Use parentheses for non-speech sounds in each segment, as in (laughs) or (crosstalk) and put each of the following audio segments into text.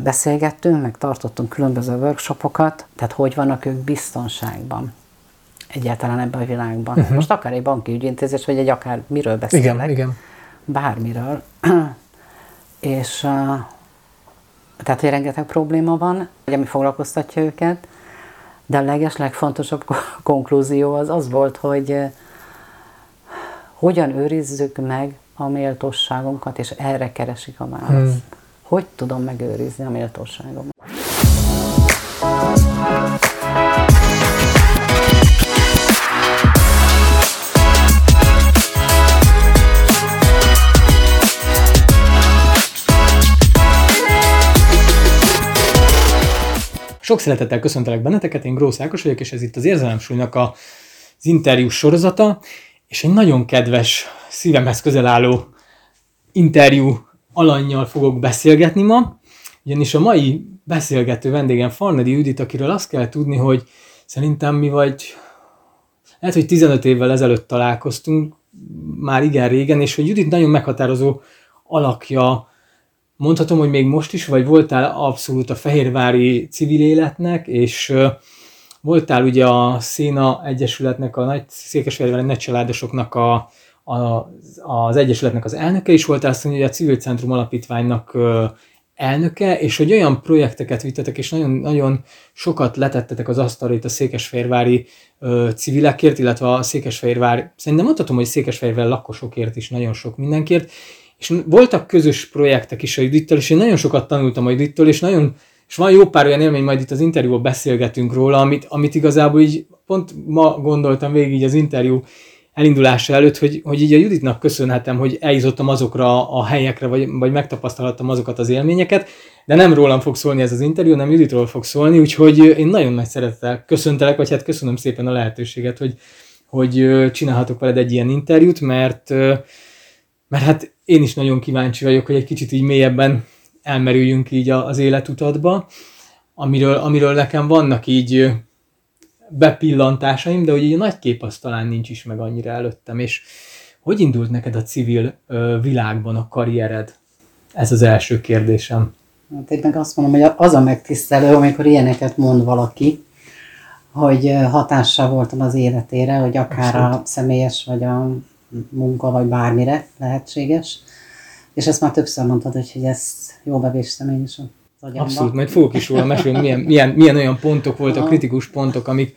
Beszélgettünk, meg tartottunk különböző workshopokat, tehát hogy vannak ők biztonságban egyáltalán ebben a világban. Uh-huh. Most akár egy banki ügyintézés, vagy egy akár miről beszélek. Igen, igen. Bármiről. (clears throat) És tehát, hogy rengeteg probléma van, ami foglalkoztatja őket, de a leges, legfontosabb (laughs) konklúzió az az volt, hogy hogyan őrizzük meg a méltóságunkat, és erre keresik a választ. Hmm. Hogy tudom megőrizni a méltóságomat? Sok szeretettel köszöntelek benneteket, én Grósz Ákos vagyok, és ez itt az Érzelemsúlynak a, az interjú sorozata, és egy nagyon kedves, szívemhez közel álló interjú alanyjal fogok beszélgetni ma, ugyanis a mai beszélgető vendégem Farnedi Judit, akiről azt kell tudni, hogy szerintem mi vagy, lehet, hogy 15 évvel ezelőtt találkoztunk, már igen régen, és hogy Judit nagyon meghatározó alakja, mondhatom, hogy még most is, vagy voltál abszolút a fehérvári civil életnek, és voltál ugye a Széna Egyesületnek, a nagy Székesfehérvári nagy a, az Egyesületnek az elnöke is voltál, azt mondja, hogy a Civil Centrum Alapítványnak elnöke, és hogy olyan projekteket vittetek, és nagyon, nagyon sokat letettetek az asztalra itt a székesfehérvári civilekért, illetve a székesfehérvár, szerintem mondhatom, hogy székesfehérvár lakosokért is nagyon sok mindenkért, és voltak közös projektek is a Judittől, és én nagyon sokat tanultam a Judittől, és nagyon és van jó pár olyan élmény, majd itt az interjúban beszélgetünk róla, amit, amit igazából így pont ma gondoltam végig így az interjú elindulása előtt, hogy, hogy így a Juditnak köszönhetem, hogy eljutottam azokra a helyekre, vagy, vagy megtapasztalhattam azokat az élményeket, de nem rólam fog szólni ez az interjú, nem Juditról fog szólni, úgyhogy én nagyon nagy szeretettel köszöntelek, vagy hát köszönöm szépen a lehetőséget, hogy, hogy csinálhatok veled egy ilyen interjút, mert, mert hát én is nagyon kíváncsi vagyok, hogy egy kicsit így mélyebben elmerüljünk így az életutatba, amiről, amiről nekem vannak így bepillantásaim, de hogy így a nagy kép az talán nincs is meg annyira előttem, és hogy indult neked a civil világban a karriered? Ez az első kérdésem. Hát én meg azt mondom, hogy az a megtisztelő, amikor ilyeneket mond valaki, hogy hatással voltam az életére, hogy akár Abszolút. a személyes, vagy a munka, vagy bármire lehetséges. És ezt már többször mondtad, hogy ezt jó bevéstem én is az agyamba. Abszolút, majd fogok is róla mesélni, milyen, milyen, milyen olyan pontok voltak, kritikus pontok, amik,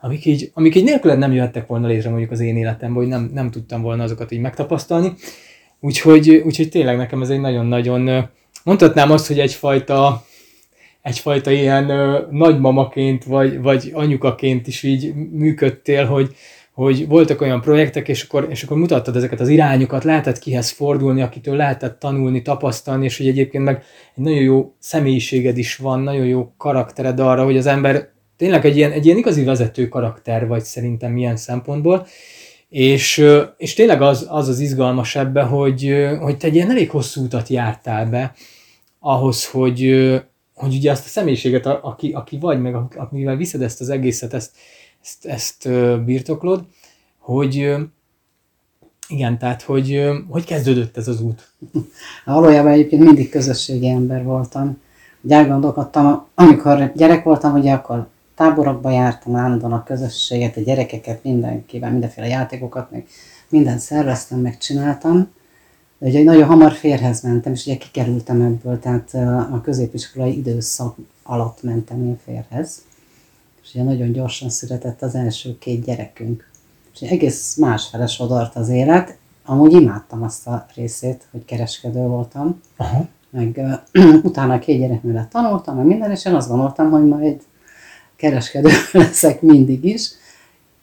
amik így, amik így nélküled nem jöttek volna létre mondjuk az én életemben, hogy nem, nem tudtam volna azokat így megtapasztalni. Úgyhogy, úgyhogy tényleg nekem ez egy nagyon-nagyon, mondhatnám azt, hogy egyfajta, egyfajta ilyen nagymamaként, vagy, vagy anyukaként is így működtél, hogy, hogy voltak olyan projektek, és akkor, és akkor mutattad ezeket az irányokat, lehetett kihez fordulni, akitől lehetett tanulni, tapasztalni, és hogy egyébként meg egy nagyon jó személyiséged is van, nagyon jó karaktered arra, hogy az ember tényleg egy ilyen, egy ilyen igazi vezető karakter vagy szerintem milyen szempontból, és, és tényleg az, az az izgalmas ebbe, hogy, hogy te egy ilyen elég hosszú utat jártál be ahhoz, hogy, hogy ugye azt a személyiséget, aki, aki vagy, meg akivel viszed ezt az egészet, ezt, ezt, ezt birtoklod, hogy igen, tehát hogy, hogy kezdődött ez az út? (laughs) Valójában egyébként mindig közösségi ember voltam. Ugye elgondolkodtam, amikor gyerek voltam, ugye akkor táborokba jártam állandóan a közösséget, a gyerekeket, mindenkivel, mindenféle játékokat, meg mindent szerveztem, megcsináltam. De ugye nagyon hamar férhez mentem, és ugye kikerültem ebből, tehát a középiskolai időszak alatt mentem én férhez és ugye nagyon gyorsan született az első két gyerekünk. És egész másfele sodort az élet. Amúgy imádtam azt a részét, hogy kereskedő voltam. Aha. Meg uh, (clears throat) utána két gyerek mellett tanultam, meg minden, és én azt gondoltam, hogy majd kereskedő (laughs) leszek mindig is.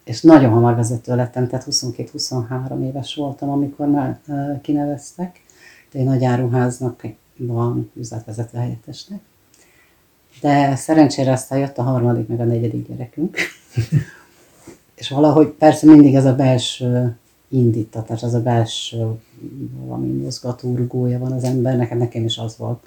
És nagyon hamar vezető lettem, tehát 22-23 éves voltam, amikor már kineveztek. De egy nagy áruháznak van üzletvezető helyettesnek. De szerencsére aztán jött a harmadik, meg a negyedik gyerekünk. (laughs) és valahogy persze mindig ez a belső indítatás, az a belső valami mozgatórugója van az embernek, nekem is az volt.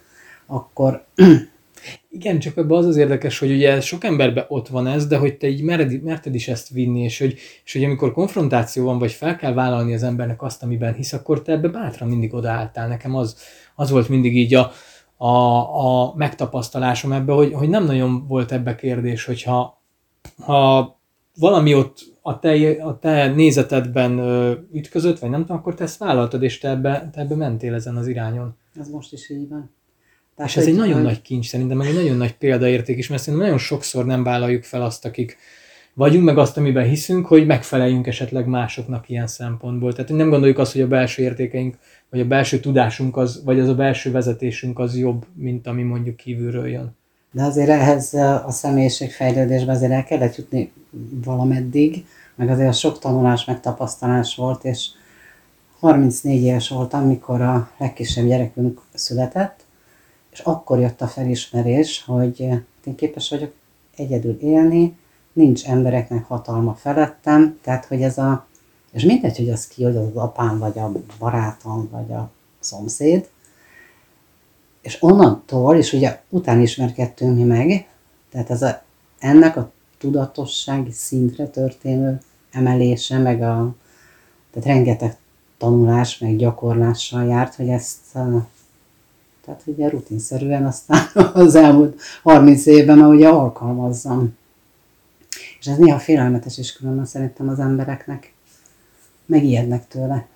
Akkor (clears throat) igen, csak ebben az az érdekes, hogy ugye sok emberben ott van ez, de hogy te így mered, merted is ezt vinni, és hogy, és hogy amikor konfrontáció van, vagy fel kell vállalni az embernek azt, amiben hisz, akkor te ebbe bátran mindig odaálltál. Nekem az, az volt mindig így a, a, a megtapasztalásom ebbe, hogy, hogy nem nagyon volt ebbe kérdés, hogyha ha valami ott a te, a te nézetedben ütközött, vagy nem tudom, akkor te ezt vállaltad, és te ebbe, te ebbe mentél ezen az irányon. Ez most is így van. Tehát, és ez egy nagyon nagy kincs szerintem, meg egy nagyon nagy példaérték is, mert szerintem nagyon sokszor nem vállaljuk fel azt, akik vagyunk, meg azt, amiben hiszünk, hogy megfeleljünk esetleg másoknak ilyen szempontból. Tehát nem gondoljuk azt, hogy a belső értékeink, vagy a belső tudásunk, az, vagy az a belső vezetésünk az jobb, mint ami mondjuk kívülről jön. De azért ehhez a személyiségfejlődésben azért el kellett jutni valameddig, meg azért sok tanulás, meg tapasztalás volt, és 34 éves voltam, mikor a legkisebb gyerekünk született, és akkor jött a felismerés, hogy én képes vagyok egyedül élni, nincs embereknek hatalma felettem, tehát hogy ez a, és mindegy, hogy az ki, hogy az, apám, vagy a barátom, vagy a szomszéd, és onnantól, és ugye után ismerkedtünk mi meg, tehát ez a, ennek a tudatossági szintre történő emelése, meg a, tehát rengeteg tanulás, meg gyakorlással járt, hogy ezt, tehát ugye rutinszerűen aztán (laughs) az elmúlt 30 évben ugye alkalmazzam. És ez néha félelmetes is különben szerintem az embereknek. Megijednek tőle.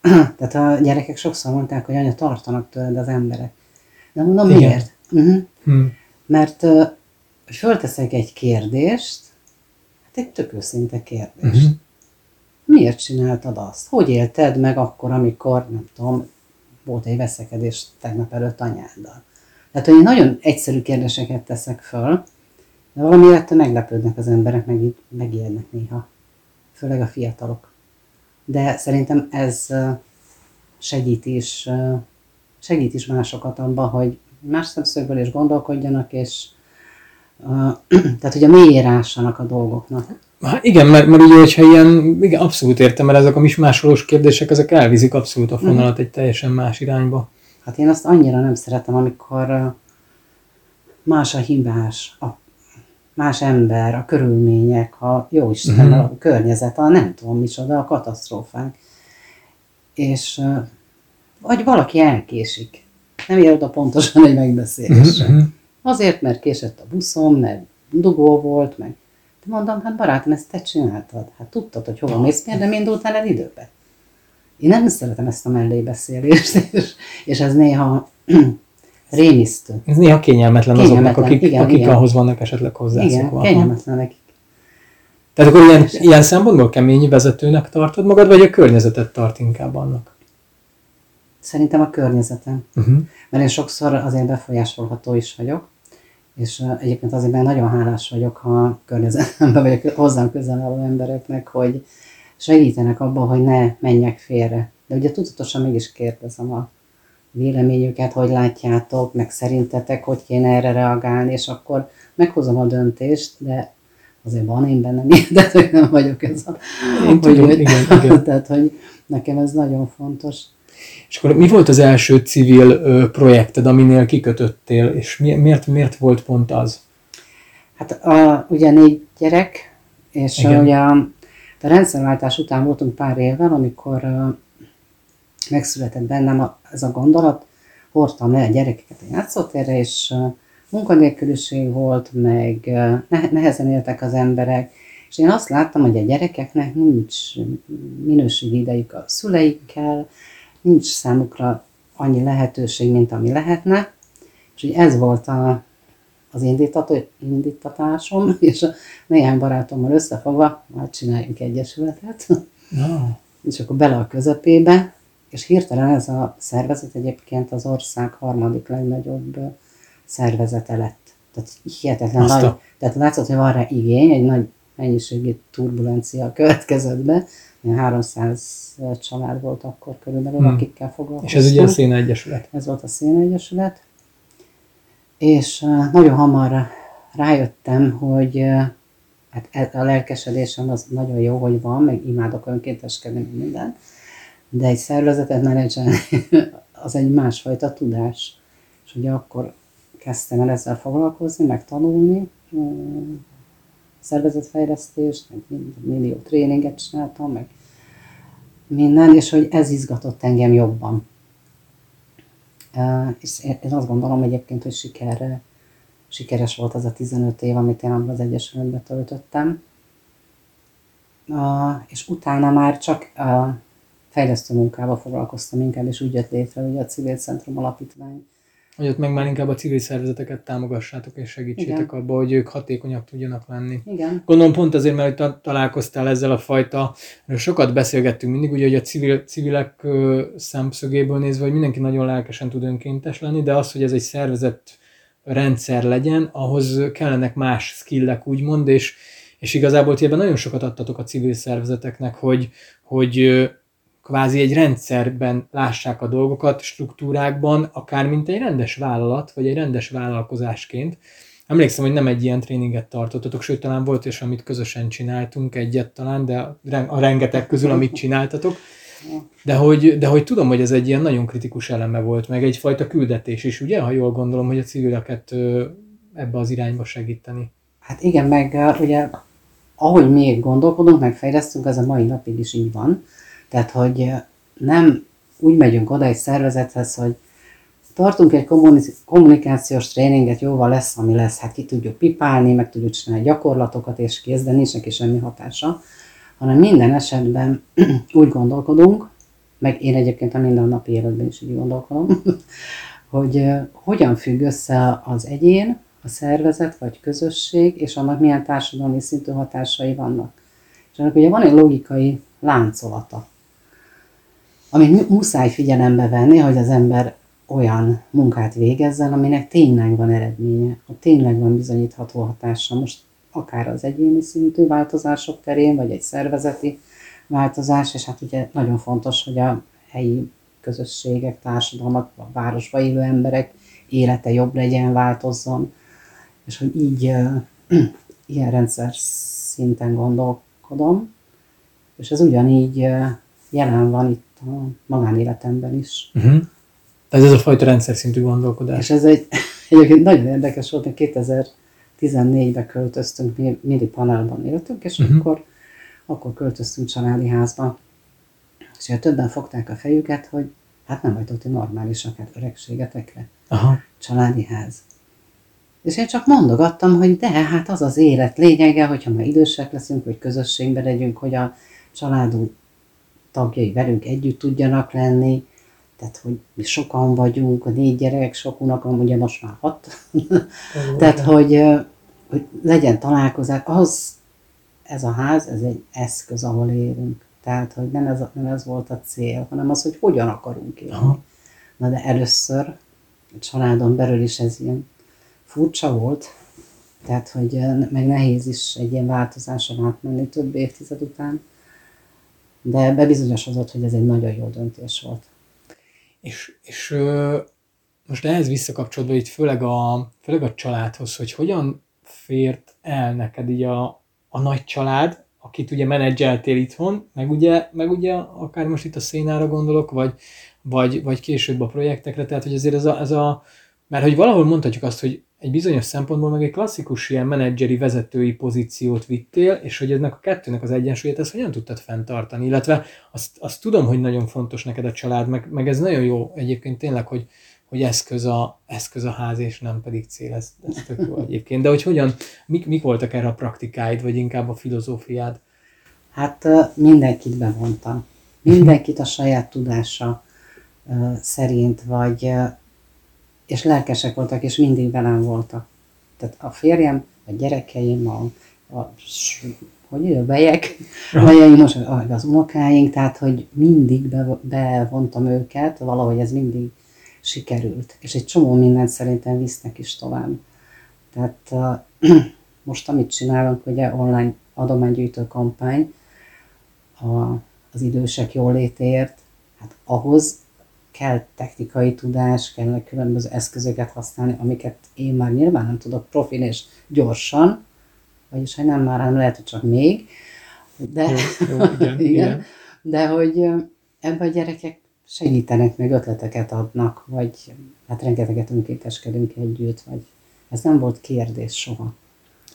(clears throat) Tehát a gyerekek sokszor mondták, hogy anya, tartanak tőled az emberek. De mondom, Igen. miért? Uh-huh. Hmm. Mert uh, fölteszek egy kérdést, hát egy tök őszinte kérdés. Uh-huh. Miért csináltad azt? Hogy élted meg akkor, amikor, nem tudom, volt egy veszekedés tegnap előtt anyáddal? Tehát, hogy én nagyon egyszerű kérdéseket teszek föl, de valamiért meglepődnek az emberek, meg megijednek néha. Főleg a fiatalok. De szerintem ez segít is, segít is másokat abban, hogy más szemszögből is gondolkodjanak, és (clears throat) tehát, hogy a mélyére ássanak a dolgoknak. Hát igen, mert, mert ugye, hogyha ilyen, igen, abszolút értem, mert ezek a mismásolós kérdések, ezek elvizik abszolút a fonalat mm. egy teljesen más irányba. Hát én azt annyira nem szeretem, amikor más a hibás, a más ember, a körülmények, a jó Isten, mm-hmm. a környezet, a nem tudom micsoda, a katasztrófák. És vagy valaki elkésik. Nem ér oda pontosan egy megbeszélésre. Mm-hmm. Azért, mert késett a buszon, mert dugó volt, meg de mondom, hát barátom, ezt te csináltad. Hát tudtad, hogy hova mész, miért nem indultál el időbe? Én nem szeretem ezt a mellébeszélést, (laughs) és, és ez néha (clears throat) rémisztő. Ez néha kényelmetlen, kényelmetlen azoknak, akik, igen, akik igen. ahhoz vannak esetleg hozzászokva. Igen, kényelmetlen nekik. Tehát akkor ilyen, ilyen szempontból kemény vezetőnek tartod magad, vagy a környezetet tart inkább annak? Szerintem a környezetem. Uh-huh. Mert én sokszor azért befolyásolható is vagyok, és egyébként azért mert nagyon hálás vagyok, ha környezetemben vagy hozzám közel álló embereknek, hogy segítenek abban, hogy ne menjek félre. De ugye tudatosan mégis kérdezem a véleményüket, hogy látjátok, meg szerintetek, hogy kéne erre reagálni, és akkor meghozom a döntést, de azért van én bennem de (laughs) hogy nem vagyok ez a... Én hogy, tudom, hogy, igen, igen. (laughs) Tehát, hogy nekem ez nagyon fontos. És akkor mi volt az első civil ö, projekted, aminél kikötöttél, és mi, miért, miért volt pont az? Hát a, ugye négy gyerek, és Igen. ugye a, a rendszerváltás után voltunk pár évvel, amikor uh, megszületett bennem a, ez a gondolat, hordtam le a gyerekeket a játszótérre, és munkanélküliség volt, meg nehezen éltek az emberek, és én azt láttam, hogy a gyerekeknek nincs minőségi idejük a szüleikkel, nincs számukra annyi lehetőség, mint ami lehetne, és így ez volt a, az indítató, indítatásom, (laughs) és a néhány barátommal összefogva, már csináljunk egyesületet, no. (laughs) és akkor bele a közepébe, és hirtelen ez a szervezet egyébként az ország harmadik legnagyobb szervezete lett. Tehát hihetetlen Aztán. nagy, tehát látszott, hogy van rá igény, egy nagy mennyiségi turbulencia következett be, 300 család volt akkor körülbelül, hmm. akikkel foglalkoztam. És ez ugye a Széna Egyesület? Ez volt a Széna Egyesület. És nagyon hamar rájöttem, hogy hát e, a lelkesedésem az nagyon jó, hogy van, meg imádok önkénteskedni minden, de egy szervezetet menedzselni (laughs) az egy másfajta tudás. És ugye akkor kezdtem el ezzel foglalkozni, meg tanulni, szervezetfejlesztést, meg millió tréninget csináltam, meg minden, és hogy ez izgatott engem jobban. És én azt gondolom egyébként, hogy sikerre, sikeres volt az a 15 év, amit én az Egyesületben töltöttem. És utána már csak fejlesztő munkával foglalkoztam inkább, és úgy jött létre ugye a Civil Centrum Alapítvány. Hogy ott meg már inkább a civil szervezeteket támogassátok és segítsétek Igen. abba, hogy ők hatékonyak tudjanak lenni. Igen. Gondolom pont azért, mert hogy találkoztál ezzel a fajta, sokat beszélgettünk mindig, ugye, hogy a civil, civilek szemszögéből nézve, hogy mindenki nagyon lelkesen tud önkéntes lenni, de az, hogy ez egy szervezet rendszer legyen, ahhoz kellenek más skillek, úgymond, és, és igazából ti ebben nagyon sokat adtatok a civil szervezeteknek, hogy, hogy kvázi egy rendszerben lássák a dolgokat, struktúrákban, akár mint egy rendes vállalat, vagy egy rendes vállalkozásként. Emlékszem, hogy nem egy ilyen tréninget tartottatok, sőt talán volt is, amit közösen csináltunk, egyet talán, de a rengeteg közül, amit csináltatok. De hogy, de hogy tudom, hogy ez egy ilyen nagyon kritikus eleme volt, meg egyfajta küldetés is, ugye, ha jól gondolom, hogy a civileket ebbe az irányba segíteni. Hát igen, meg ugye ahogy még gondolkodunk, meg fejlesztünk, az a mai napig is így van. Tehát, hogy nem úgy megyünk oda egy szervezethez, hogy tartunk egy kommunikációs tréninget, jóval lesz, ami lesz, hát ki tudjuk pipálni, meg tudjuk csinálni gyakorlatokat, és kész, de nincs neki semmi hatása, hanem minden esetben (clears throat) úgy gondolkodunk, meg én egyébként a mindennapi életben is így gondolkodom, (laughs) hogy hogyan függ össze az egyén, a szervezet vagy közösség, és annak milyen társadalmi szintű hatásai vannak. És ennek ugye van egy logikai láncolata amit muszáj figyelembe venni, hogy az ember olyan munkát végezzen, aminek tényleg van eredménye, hogy tényleg van bizonyítható hatása. Most akár az egyéni szintű változások terén, vagy egy szervezeti változás, és hát ugye nagyon fontos, hogy a helyi közösségek, társadalmak, a városba élő emberek élete jobb legyen, változzon, és hogy így (clears throat) ilyen rendszer szinten gondolkodom, és ez ugyanígy jelen van itt a magánéletemben is. Uh-huh. Ez ez a fajta rendszer szintű gondolkodás. És ez egy, (laughs) egyébként nagyon érdekes volt, hogy 2014-ben költöztünk, mi mindig panelban éltünk, és uh-huh. akkor, akkor költöztünk családi házba. És többen fogták a fejüket, hogy hát nem vagytok ti normálisak, hát öregségetekre. Aha. Családi ház. És én csak mondogattam, hogy de, hát az az élet lényege, hogyha már idősek leszünk, hogy közösségben legyünk, hogy a családunk tagjai velünk együtt tudjanak lenni, tehát, hogy mi sokan vagyunk, a négy gyerek, sok unokon, ugye most már hat. tehát, hogy, hogy legyen találkozás, az, ez a ház, ez egy eszköz, ahol élünk. Tehát, hogy nem ez, nem ez volt a cél, hanem az, hogy hogyan akarunk élni. Aha. Na de először a családon belül is ez ilyen furcsa volt, tehát, hogy meg nehéz is egy ilyen változáson átmenni több évtized után de bebizonyosodott, hogy ez egy nagyon jó döntés volt. És, és ö, most ehhez visszakapcsolódva itt főleg a, főleg a családhoz, hogy hogyan fért el neked így a, a nagy család, akit ugye menedzseltél itthon, meg ugye, meg ugye akár most itt a szénára gondolok, vagy, vagy, vagy később a projektekre, tehát hogy azért ez a, ez a mert hogy valahol mondhatjuk azt, hogy egy bizonyos szempontból meg egy klasszikus ilyen menedzseri vezetői pozíciót vittél, és hogy ennek a kettőnek az egyensúlyát, ezt hogyan tudtad fenntartani, illetve azt, azt tudom, hogy nagyon fontos neked a család, meg, meg ez nagyon jó egyébként tényleg, hogy, hogy eszköz a, eszköz a ház, és nem pedig cél, ez, ez tök jó egyébként. De hogy hogyan, mik, mik voltak erre a praktikáid, vagy inkább a filozófiád? Hát mindenkit bevontam. Mindenkit a saját tudása szerint, vagy és lelkesek voltak, és mindig velem voltak. Tehát a férjem, a gyerekeim, a, a hogy a bejek, a bejeim, most az unokáink, tehát hogy mindig be, bevontam őket, valahogy ez mindig sikerült. És egy csomó mindent szerintem visznek is tovább. Tehát uh, (clears throat) most amit csinálunk, ugye online adománygyűjtő kampány a, az idősek jólétéért, hát ahhoz kell technikai tudás, kell különböző eszközöket használni, amiket én már nyilván nem tudok profin és gyorsan, vagyis hogy nem már, hanem lehet, hogy csak még, de, jó, jó, igen, (laughs) igen. igen. de hogy ebben a gyerekek segítenek, meg ötleteket adnak, vagy hát rengeteget önkénteskedünk együtt, vagy ez nem volt kérdés soha.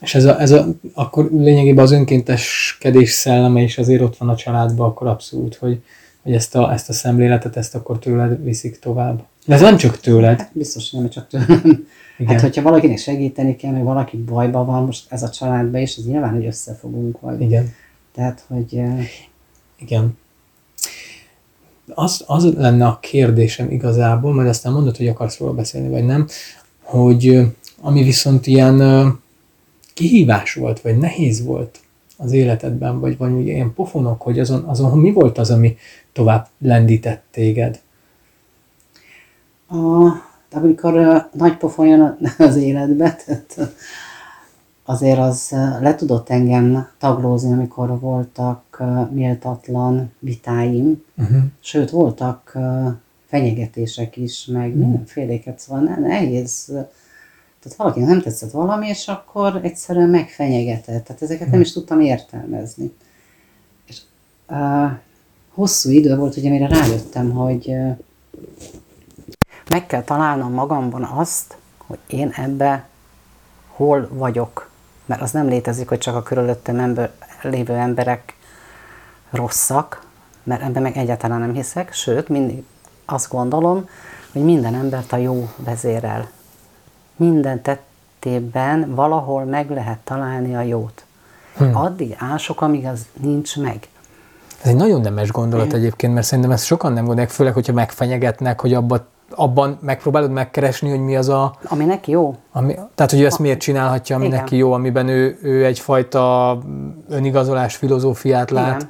És ez a, ez a, akkor lényegében az önkénteskedés szelleme is azért ott van a családban, akkor abszolút, hogy, hogy ezt a, ezt a szemléletet, ezt akkor tőled viszik tovább. De ez nem csak tőled. Hát biztos, hogy nem csak tőlem. Igen. Hát, hogyha valakinek segíteni kell, meg valaki bajban van, most ez a családban is, ez nyilván, hogy összefogunk. Vagy. Igen. Tehát, hogy... Igen. Az, az lenne a kérdésem igazából, majd aztán mondod, hogy akarsz róla beszélni, vagy nem, hogy ami viszont ilyen kihívás volt, vagy nehéz volt az életedben, vagy vagy ilyen pofonok, hogy azon, azon mi volt az, ami tovább lendített téged? A, amikor uh, nagy pofon jön (laughs) az életbe, tehát azért az le tudott engem taglózni, amikor voltak méltatlan vitáim, Uh-huh. sőt, voltak fenyegetések is, meg mindenféléket, szóval ne, nehéz. Tehát valaki nem tetszett valami, és akkor egyszerűen megfenyegetett. Tehát ezeket nem is tudtam értelmezni. És uh, hosszú idő volt, ugye, mire rájöttem, hogy uh, meg kell találnom magamban azt, hogy én ebbe hol vagyok. Mert az nem létezik, hogy csak a körülöttem ember, lévő emberek rosszak, mert ebben meg egyáltalán nem hiszek, sőt, mindig azt gondolom, hogy minden embert a jó vezérel. Minden tettében valahol meg lehet találni a jót. Hmm. Addig ások, amíg az nincs meg. Ez egy nagyon nemes gondolat egyébként, mert szerintem ezt sokan nem gondolják, főleg, hogyha megfenyegetnek, hogy abba, abban megpróbálod megkeresni, hogy mi az a... Ami neki jó. Ami, tehát, hogy ő ezt miért csinálhatja, ami Igen. neki jó, amiben ő, ő egyfajta önigazolás filozófiát lát. Igen.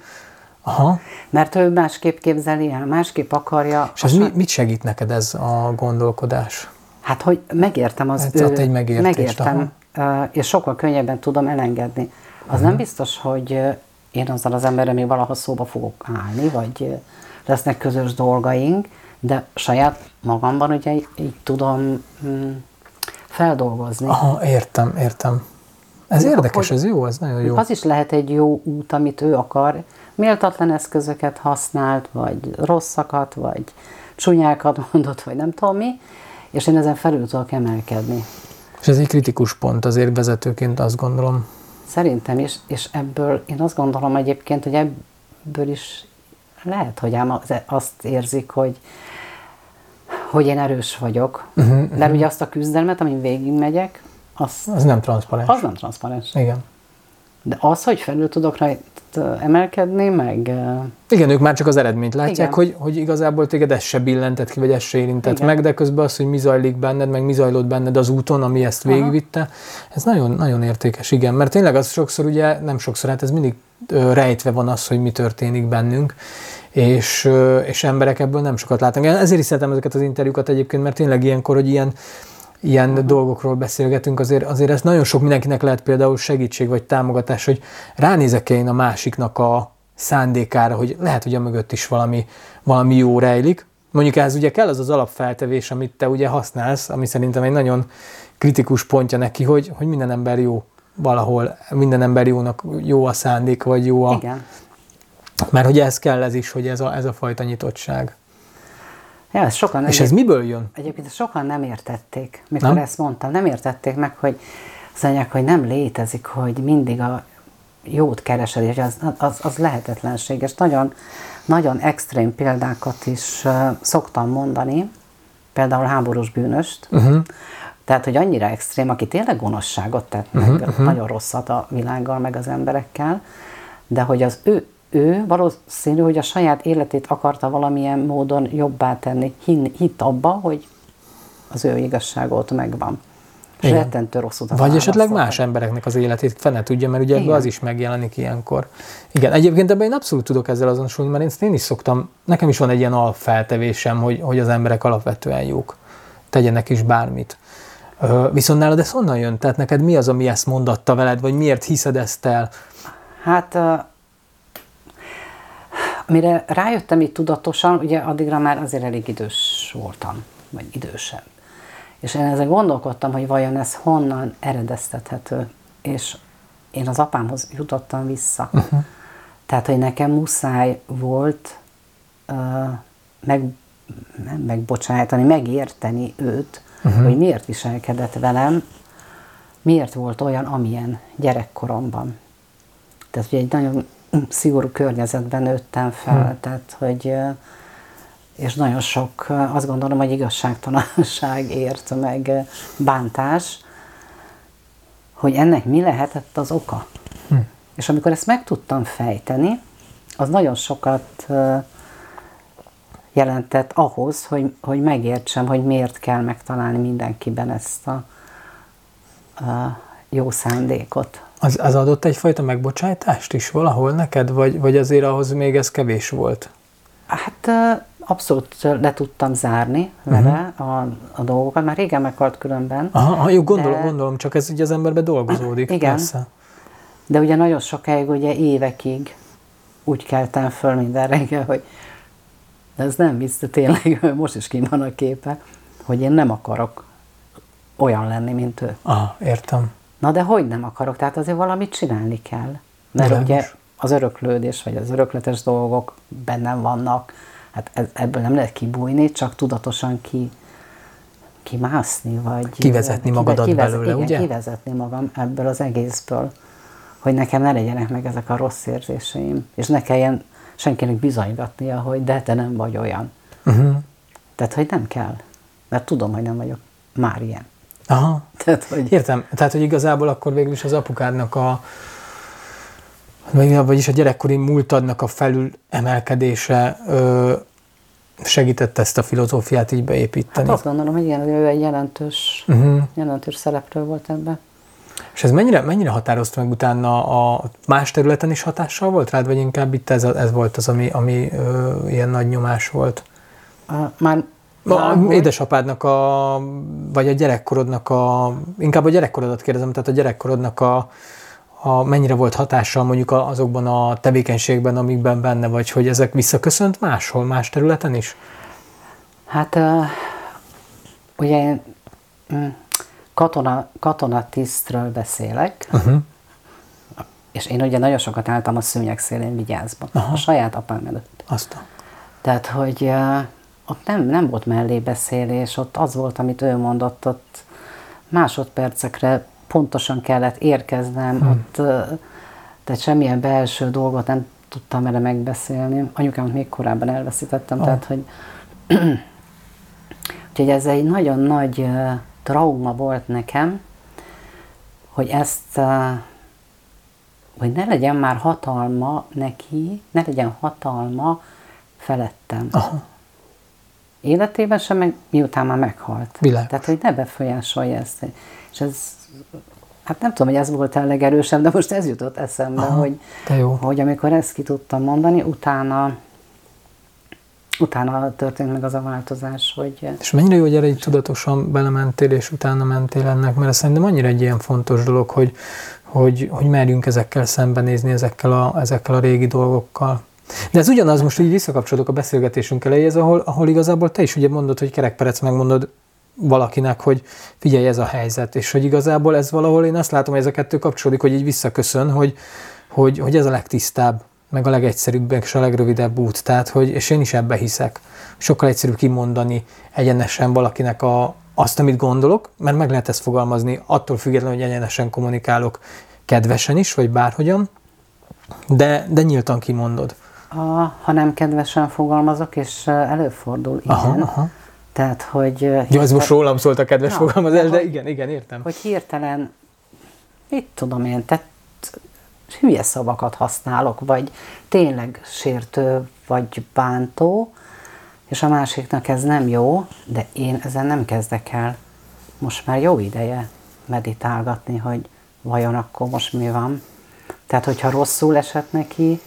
Aha. Mert ő másképp képzeli el, másképp akarja. És ez mi, mit segít neked ez a gondolkodás? Hát, hogy megértem az ő... egy megértést, Megértem, ö, és sokkal könnyebben tudom elengedni. Az Mhm. nem biztos, hogy én azzal az emberrel még valaha szóba fogok állni, vagy lesznek közös dolgaink, de saját magamban ugye így, tudom mm, feldolgozni. Aha, értem, értem. Ez érdekes, hogy- ez jó, ez nagyon jó. Az is lehet egy jó út, amit ő akar. Méltatlan eszközöket használt, vagy rosszakat, vagy csúnyákat mondott, vagy nem tudom mi, és én ezen felül tudok emelkedni. És ez egy kritikus pont azért vezetőként azt gondolom. Szerintem is, és ebből én azt gondolom egyébként, hogy ebből is lehet, hogy ám az- azt érzik, hogy hogy én erős vagyok. Uh-huh, Mert ugye azt a küzdelmet, amin végigmegyek, az, Az nem transzparens. az nem transzparens. Igen. De az, hogy felül tudok rajta emelkedni, meg Igen, ők már csak az eredményt látják, Igen. hogy, hogy igazából téged ez se billentett ki, vagy ez se érintett Igen. meg, de közben az, hogy mi zajlik benned, meg mi zajlott benned az úton, ami ezt végigvitte, ez nagyon, nagyon értékes, igen. Mert tényleg az sokszor ugye, nem sokszor, hát ez mindig rejtve van az, hogy mi történik bennünk, és, és emberek ebből nem sokat látnak. Ezért is szeretem ezeket az interjúkat egyébként, mert tényleg ilyenkor, hogy ilyen, ilyen dolgokról beszélgetünk, azért, azért ez nagyon sok mindenkinek lehet például segítség vagy támogatás, hogy ránézek én a másiknak a szándékára, hogy lehet, hogy a mögött is valami, valami jó rejlik. Mondjuk ez ugye kell az az alapfeltevés, amit te ugye használsz, ami szerintem egy nagyon kritikus pontja neki, hogy, hogy minden ember jó valahol, minden ember jónak jó a szándék, vagy jó a... igen. Mert hogy ez kell ez is, hogy ez a, ez a fajta nyitottság. Ja, ez sokan És ez miből jön? Egyébként ezt sokan nem értették, mikor Nem? ezt mondtam, nem értették meg, hogy azt mondják, hogy nem létezik, hogy mindig a jót keresed, és az, az, az lehetetlenség, és nagyon, nagyon extrém példákat is uh, szoktam mondani, például háborús bűnöst, uh-huh. tehát, hogy annyira extrém, aki tényleg gonoszságot tett meg, uh-huh. nagyon rosszat a világgal, meg az emberekkel, de hogy az ő, ő valószínű, hogy a saját életét akarta valamilyen módon jobbá tenni, hin, hitt abba, hogy az ő igazságot megvan. És Igen. rettentő rossz utat Vagy esetleg más embereknek az életét fene tudja, mert ugye ebbe az is megjelenik ilyenkor. Igen, egyébként ebben én abszolút tudok ezzel azonosulni, mert én, én is szoktam, nekem is van egy ilyen alapfeltevésem, hogy, hogy az emberek alapvetően jók. Tegyenek is bármit. Viszont nálad ez honnan jön? Tehát neked mi az, ami ezt mondatta veled, vagy miért hiszed ezt el? Hát, mire rájöttem itt tudatosan, ugye addigra már azért elég idős voltam, vagy idősebb. És én ezen gondolkodtam, hogy vajon ez honnan eredeztethető. És én az apámhoz jutottam vissza. Uh-huh. Tehát, hogy nekem muszáj volt uh, meg, nem megbocsájtani, megérteni őt, uh-huh. hogy miért viselkedett velem, miért volt olyan, amilyen gyerekkoromban. Tehát ugye egy nagyon szigorú környezetben nőttem fel, hmm. tehát hogy és nagyon sok, azt gondolom, hogy igazságtalanság (laughs) ért, meg bántás, hogy ennek mi lehetett az oka. Hm. És amikor ezt meg tudtam fejteni, az nagyon sokat jelentett ahhoz, hogy, hogy megértsem, hogy miért kell megtalálni mindenkiben ezt a, a jó szándékot. Az, az adott egyfajta megbocsájtást is valahol neked, vagy, vagy azért ahhoz még ez kevés volt? Hát abszolút le tudtam zárni vele Mhm. a, a dolgokat, már régen meghalt különben, Aha, aha, jó, gondolom, De- gondolom, csak ez ugye az emberbe dolgozódik. Igen. Persze. de ugye nagyon sokáig, ugye évekig úgy keltem föl minden reggel, hogy ez nem de tényleg (laughs) most is kint van a képe, hogy én nem akarok olyan lenni, mint ő. Aha, értem. Na de hogy nem akarok? Tehát azért valamit csinálni kell. Mert Világos. ugye az öröklődés, vagy az örökletes dolgok bennem vannak, hát ebből nem lehet kibújni, csak tudatosan ki, kimászni, vagy... Kivezetni magadat belőle, igen, ugye? kivezetni magam ebből az egészből, hogy nekem ne legyenek meg ezek a rossz érzéseim, és ne kelljen senkinek bizonygatnia, hogy de te nem vagy olyan. Uh-huh. Tehát, hogy nem kell, mert tudom, hogy nem vagyok már ilyen. Aha, Tehát, hogy Értem. Tehát, hogy igazából akkor végül is az apukádnak a vagy- vagyis a gyerekkori múltadnak a felül emelkedése ö, segített ezt a filozófiát így beépíteni. hát azt gondolom, hogy igen, ő egy jelentős, uh-huh. jelentős szereplő volt ebben. És ez mennyire, mennyire határozta meg utána a más területen is hatással volt rád, vagy inkább itt ez, ez volt az, ami, ami ö, ilyen nagy nyomás volt? Már, A édesapádnak a, vagy a gyerekkorodnak a, inkább a gyerekkorodat kérdezem, tehát a gyerekkorodnak a, a mennyire volt hatással mondjuk azokban a tevékenységben, amikben benne vagy, hogy ezek visszaköszönt máshol, más területen is? Hát uh, ugye én mm, katona, katonatisztről beszélek, Uh-huh. és én ugye nagyon sokat álltam a szőnyeg szélén vigyázba, a saját apám előtt. Azt a, Tehát, hogy uh, ott nem, nem volt mellébeszélés, ott az volt, amit ő mondott, ott másodpercekre pontosan kellett érkeznem, hmm. ott tehát semmilyen belső dolgot nem tudtam vele megbeszélni. Anyukámat még korábban elveszítettem, oh. tehát, hogy (clears throat) úgyhogy ez egy nagyon nagy trauma volt nekem, hogy ezt hogy ne legyen már hatalma neki, ne legyen hatalma felettem. Aha. Életében sem, meg miután már meghalt. Világos. Tehát, hogy ne befolyásolja ezt. És ez, hát nem tudom, hogy ez volt a legerősebb, de most ez jutott eszembe, Aha, hogy, jó. hogy amikor ezt ki tudtam mondani, utána, utána történt meg az a változás, hogy És mennyire jó, hogy erre így tudatosan belementél, és utána mentél ennek, mert szerintem annyira egy ilyen fontos dolog, hogy, hogy, hogy merjünk ezekkel szembenézni, ezekkel a, ezekkel a régi dolgokkal. De ez ugyanaz, most így visszakapcsolódok a beszélgetésünk elejéhez, ahol, ahol igazából te is ugye mondod, hogy kerekperec megmondod valakinek, hogy figyelj ez a helyzet, és hogy igazából ez valahol, én azt látom, hogy ez a kettő kapcsolódik, hogy így visszaköszön, hogy, hogy, hogy ez a legtisztább, meg a legegyszerűbb, és a legrövidebb út. Tehát, hogy, és én is ebbe hiszek. Sokkal egyszerűbb kimondani egyenesen valakinek a, azt, amit gondolok, mert meg lehet ezt fogalmazni, attól függetlenül, hogy egyenesen kommunikálok, kedvesen is, vagy bárhogyan, de, de nyíltan kimondod. A, ha nem kedvesen fogalmazok, és előfordul, igen. Aha, aha. Tehát, hogy... uh, Jó, ez most rólam szólt a kedves Na, fogalmazás, de igen, igen, értem. hogy hirtelen, mit tudom én, tehát hülye szavakat használok, vagy tényleg sértő, vagy bántó, és a másiknak ez nem jó, de én ezen nem kezdek el most már jó ideje meditálgatni, hogy vajon akkor most mi van. Tehát, hogyha rosszul esett neki,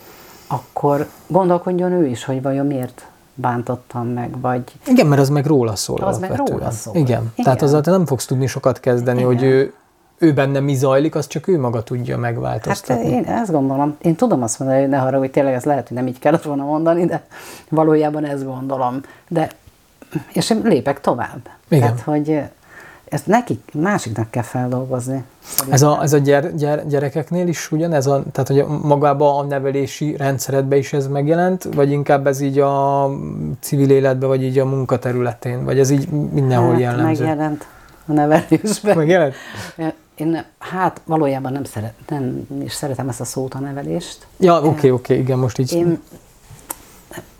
akkor gondolkodjon ő is, hogy vajon miért bántottam meg, vagy Igen, mert az meg róla szól Az meg alapvetően. róla szól. Igen. Igen. Tehát azzal te nem fogsz tudni sokat kezdeni, Igen. hogy ő, ő benne mi zajlik, azt csak ő maga tudja Hát megváltoztatni. én ezt gondolom, én tudom azt mondani, hogy ne hogy tényleg ez lehet, hogy nem így kellett volna mondani, de valójában ezt gondolom. De, és én lépek tovább. Igen. Tehát, hogy ezt nekik, másiknak kell feldolgozni. Ez a, ez a gyer, gyer, gyerekeknél is ugyanez, a, tehát hogy magában a nevelési rendszeredben is ez megjelent, vagy inkább ez így a civil életben, vagy így a munkaterületén, vagy ez így mindenhol hát, jellemző? megjelent. a nevelésben. Megjelent? Én hát valójában nem, szeret, nem is szeretem ezt a szót, a nevelést. Ja, oké, okay, oké, okay, igen, most így. Én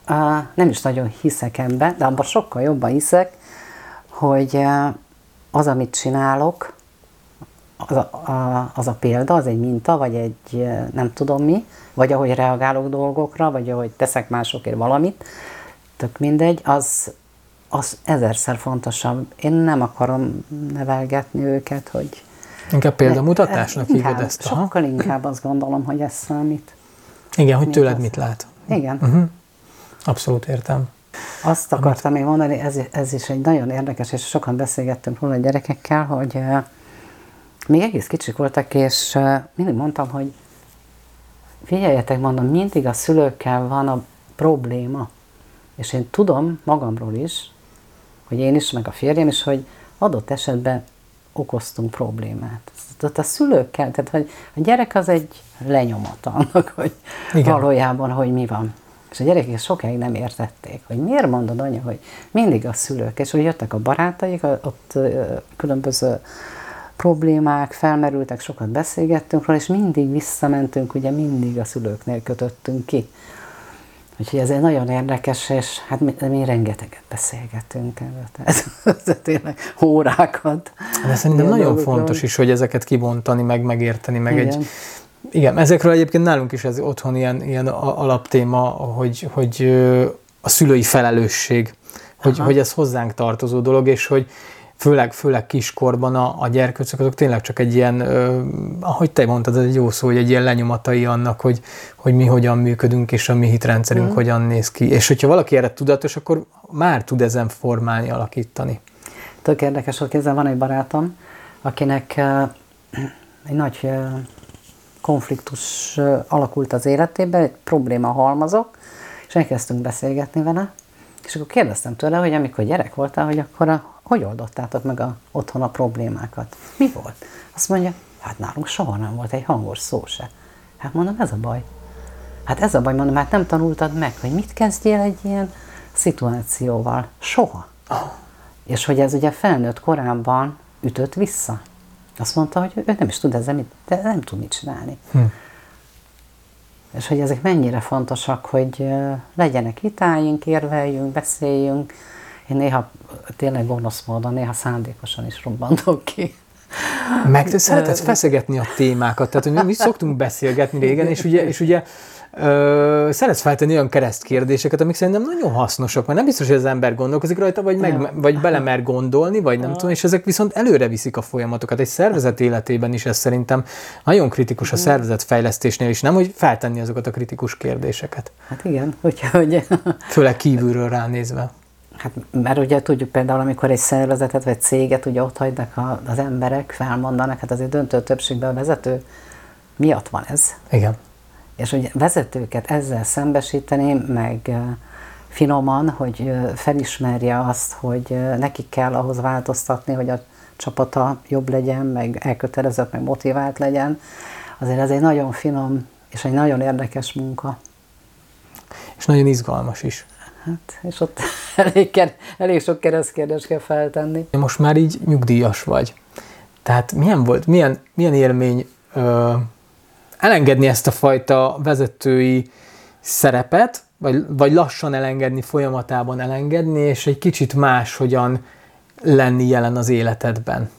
uh, nem is nagyon hiszek ebben, de abban sokkal jobban hiszek, hogy az, amit csinálok, az a, a, az a példa, az egy minta, vagy egy nem tudom mi, vagy ahogy reagálok dolgokra, vagy ahogy teszek másokért valamit, tök mindegy, az, az ezerszer fontosabb. Én nem akarom nevelgetni őket, hogy... Inkább példamutatásnak hívod ezt? Sokkal aha. inkább azt gondolom, hogy ez számít. Igen, hogy tőled mit lát. Igen. Uh-huh. Abszolút értem. Azt akartam még mondani, ez, ez is egy nagyon érdekes, és sokan beszélgettünk róla a gyerekekkel, hogy még egész kicsik voltak, és mindig mondtam, hogy figyeljetek, mondom, mindig a szülőkkel van a probléma. És én tudom magamról is, hogy én is, meg a férjem is, hogy adott esetben okoztunk problémát. Tehát a szülőkkel, tehát hogy a gyerek az egy lenyomata annak, hogy Igen. valójában, hogy mi van. És a gyerekek sokáig nem értették, hogy miért mondod anya, hogy mindig a szülők, és hogy jöttek a barátaik, ott különböző problémák felmerültek, sokat beszélgettünk róla, és mindig visszamentünk, ugye mindig a szülőknél kötöttünk ki. Úgyhogy ez egy nagyon érdekes, és hát mi, mi rengeteget beszélgetünk erről, tehát ez tényleg órákat. De szerintem nagyon dolgokról. fontos is, hogy ezeket kibontani, meg megérteni, meg igen. egy igen, ezekről egyébként nálunk is ez otthon ilyen, ilyen alaptéma, hogy, hogy a szülői felelősség, hogy, hogy ez hozzánk tartozó dolog, és hogy, főleg, főleg kiskorban a, a gyerkőcök azok tényleg csak egy ilyen, ö, ahogy te mondtad, ez egy jó szó, hogy egy ilyen lenyomatai annak, hogy, hogy mi hogyan működünk, és a mi hitrendszerünk mm. hogyan néz ki. És hogyha valaki erre tudatos, akkor már tud ezen formálni, alakítani. Tök érdekes, hogy ezzel van egy barátom, akinek uh, egy nagy uh, konfliktus alakult az életében, egy probléma halmazok, és elkezdtünk beszélgetni vele, és akkor kérdeztem tőle, hogy amikor gyerek voltál, hogy akkor a, hogy oldottátok meg a, otthon a problémákat? Mi volt? Azt mondja, hát nálunk soha nem volt egy hangos szó se. Hát mondom, ez a baj. Hát ez a baj, mondom, hát nem tanultad meg, hogy mit kezdjél egy ilyen szituációval. Soha. Oh. És hogy ez ugye felnőtt korában ütött vissza. Azt mondta, hogy ő nem is tud ezzel mit, de nem tud mit csinálni. Hm. És hogy ezek mennyire fontosak, hogy legyenek vitáink, érveljünk, beszéljünk. Én néha tényleg gonosz módon, néha szándékosan is robbantok ki. Meg te szereted feszegetni a témákat, tehát hogy mi, mi szoktunk beszélgetni régen, és ugye, és ugye ö, szeretsz feltenni olyan keresztkérdéseket, amik szerintem nagyon hasznosak, mert nem biztos, hogy az ember gondolkozik rajta, vagy, meg, vagy belemer gondolni, vagy nem tudom, és ezek viszont előre viszik a folyamatokat. Egy szervezet életében is ez szerintem nagyon kritikus a szervezetfejlesztésnél is, nem, hogy feltenni azokat a kritikus kérdéseket. Hát igen, ugye... Főleg kívülről ránézve. Hát, mert ugye tudjuk például, amikor egy szervezetet vagy céget ugye ott hagynak a, az emberek, felmondanak, hát azért döntő többségben a vezető miatt van ez. Igen. És hogy vezetőket ezzel szembesíteni, meg finoman, hogy felismerje azt, hogy nekik kell ahhoz változtatni, hogy a csapata jobb legyen, meg elkötelezett, meg motivált legyen, azért ez egy nagyon finom és egy nagyon érdekes munka. És nagyon izgalmas is. Hát, és ott (laughs) elég, elég sok keresztkérdést kell feltenni. Most már így nyugdíjas vagy. Tehát milyen volt, milyen, milyen élmény ö, elengedni ezt a fajta vezetői szerepet, vagy, vagy lassan elengedni, folyamatában elengedni, és egy kicsit máshogyan lenni jelen az életedben?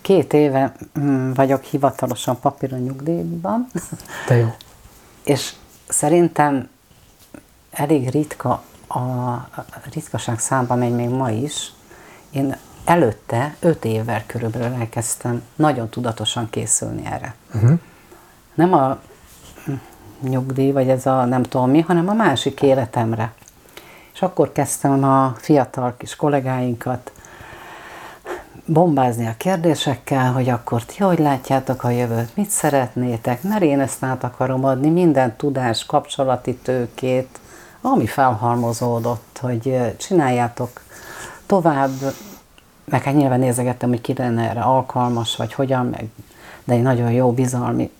Két éve mm, vagyok hivatalosan papíron nyugdíjban. Te jó. És szerintem elég ritka, a ritkaság számba megy még ma is. Én előtte, öt évvel körülbelül elkezdtem nagyon tudatosan készülni erre. Uh-huh nem a nyugdíj, vagy ez a nem tudom mi, hanem a másik életemre. És akkor kezdtem a fiatal kis kollégáinkat bombázni a kérdésekkel, hogy akkor ti hogy látjátok a jövőt, mit szeretnétek, mert én ezt át akarom adni, minden tudás, kapcsolati tőkét, ami felhalmozódott, hogy csináljátok tovább, meg hát nyilván nézegettem, hogy ki lenne erre alkalmas, vagy hogyan, meg, de egy nagyon jó bizalmi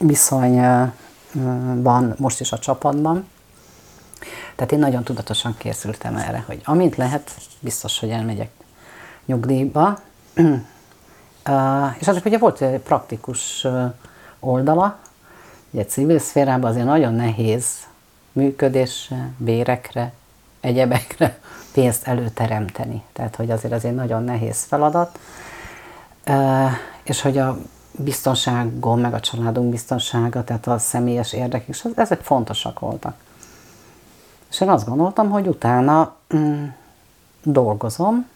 viszony van most is a csapatban. Tehát én nagyon tudatosan készültem erre, hogy amint lehet, biztos, hogy elmegyek nyugdíjba. És azért ugye volt egy praktikus oldala, ugye civil szférában azért nagyon nehéz működésre, bérekre, egyebekre pénzt előteremteni. Tehát, hogy azért azért nagyon nehéz feladat. És hogy a biztonságom, meg a családunk biztonsága, tehát a személyes érdek, és ezek fontosak voltak. És én azt gondoltam, hogy utána mm, dolgozom,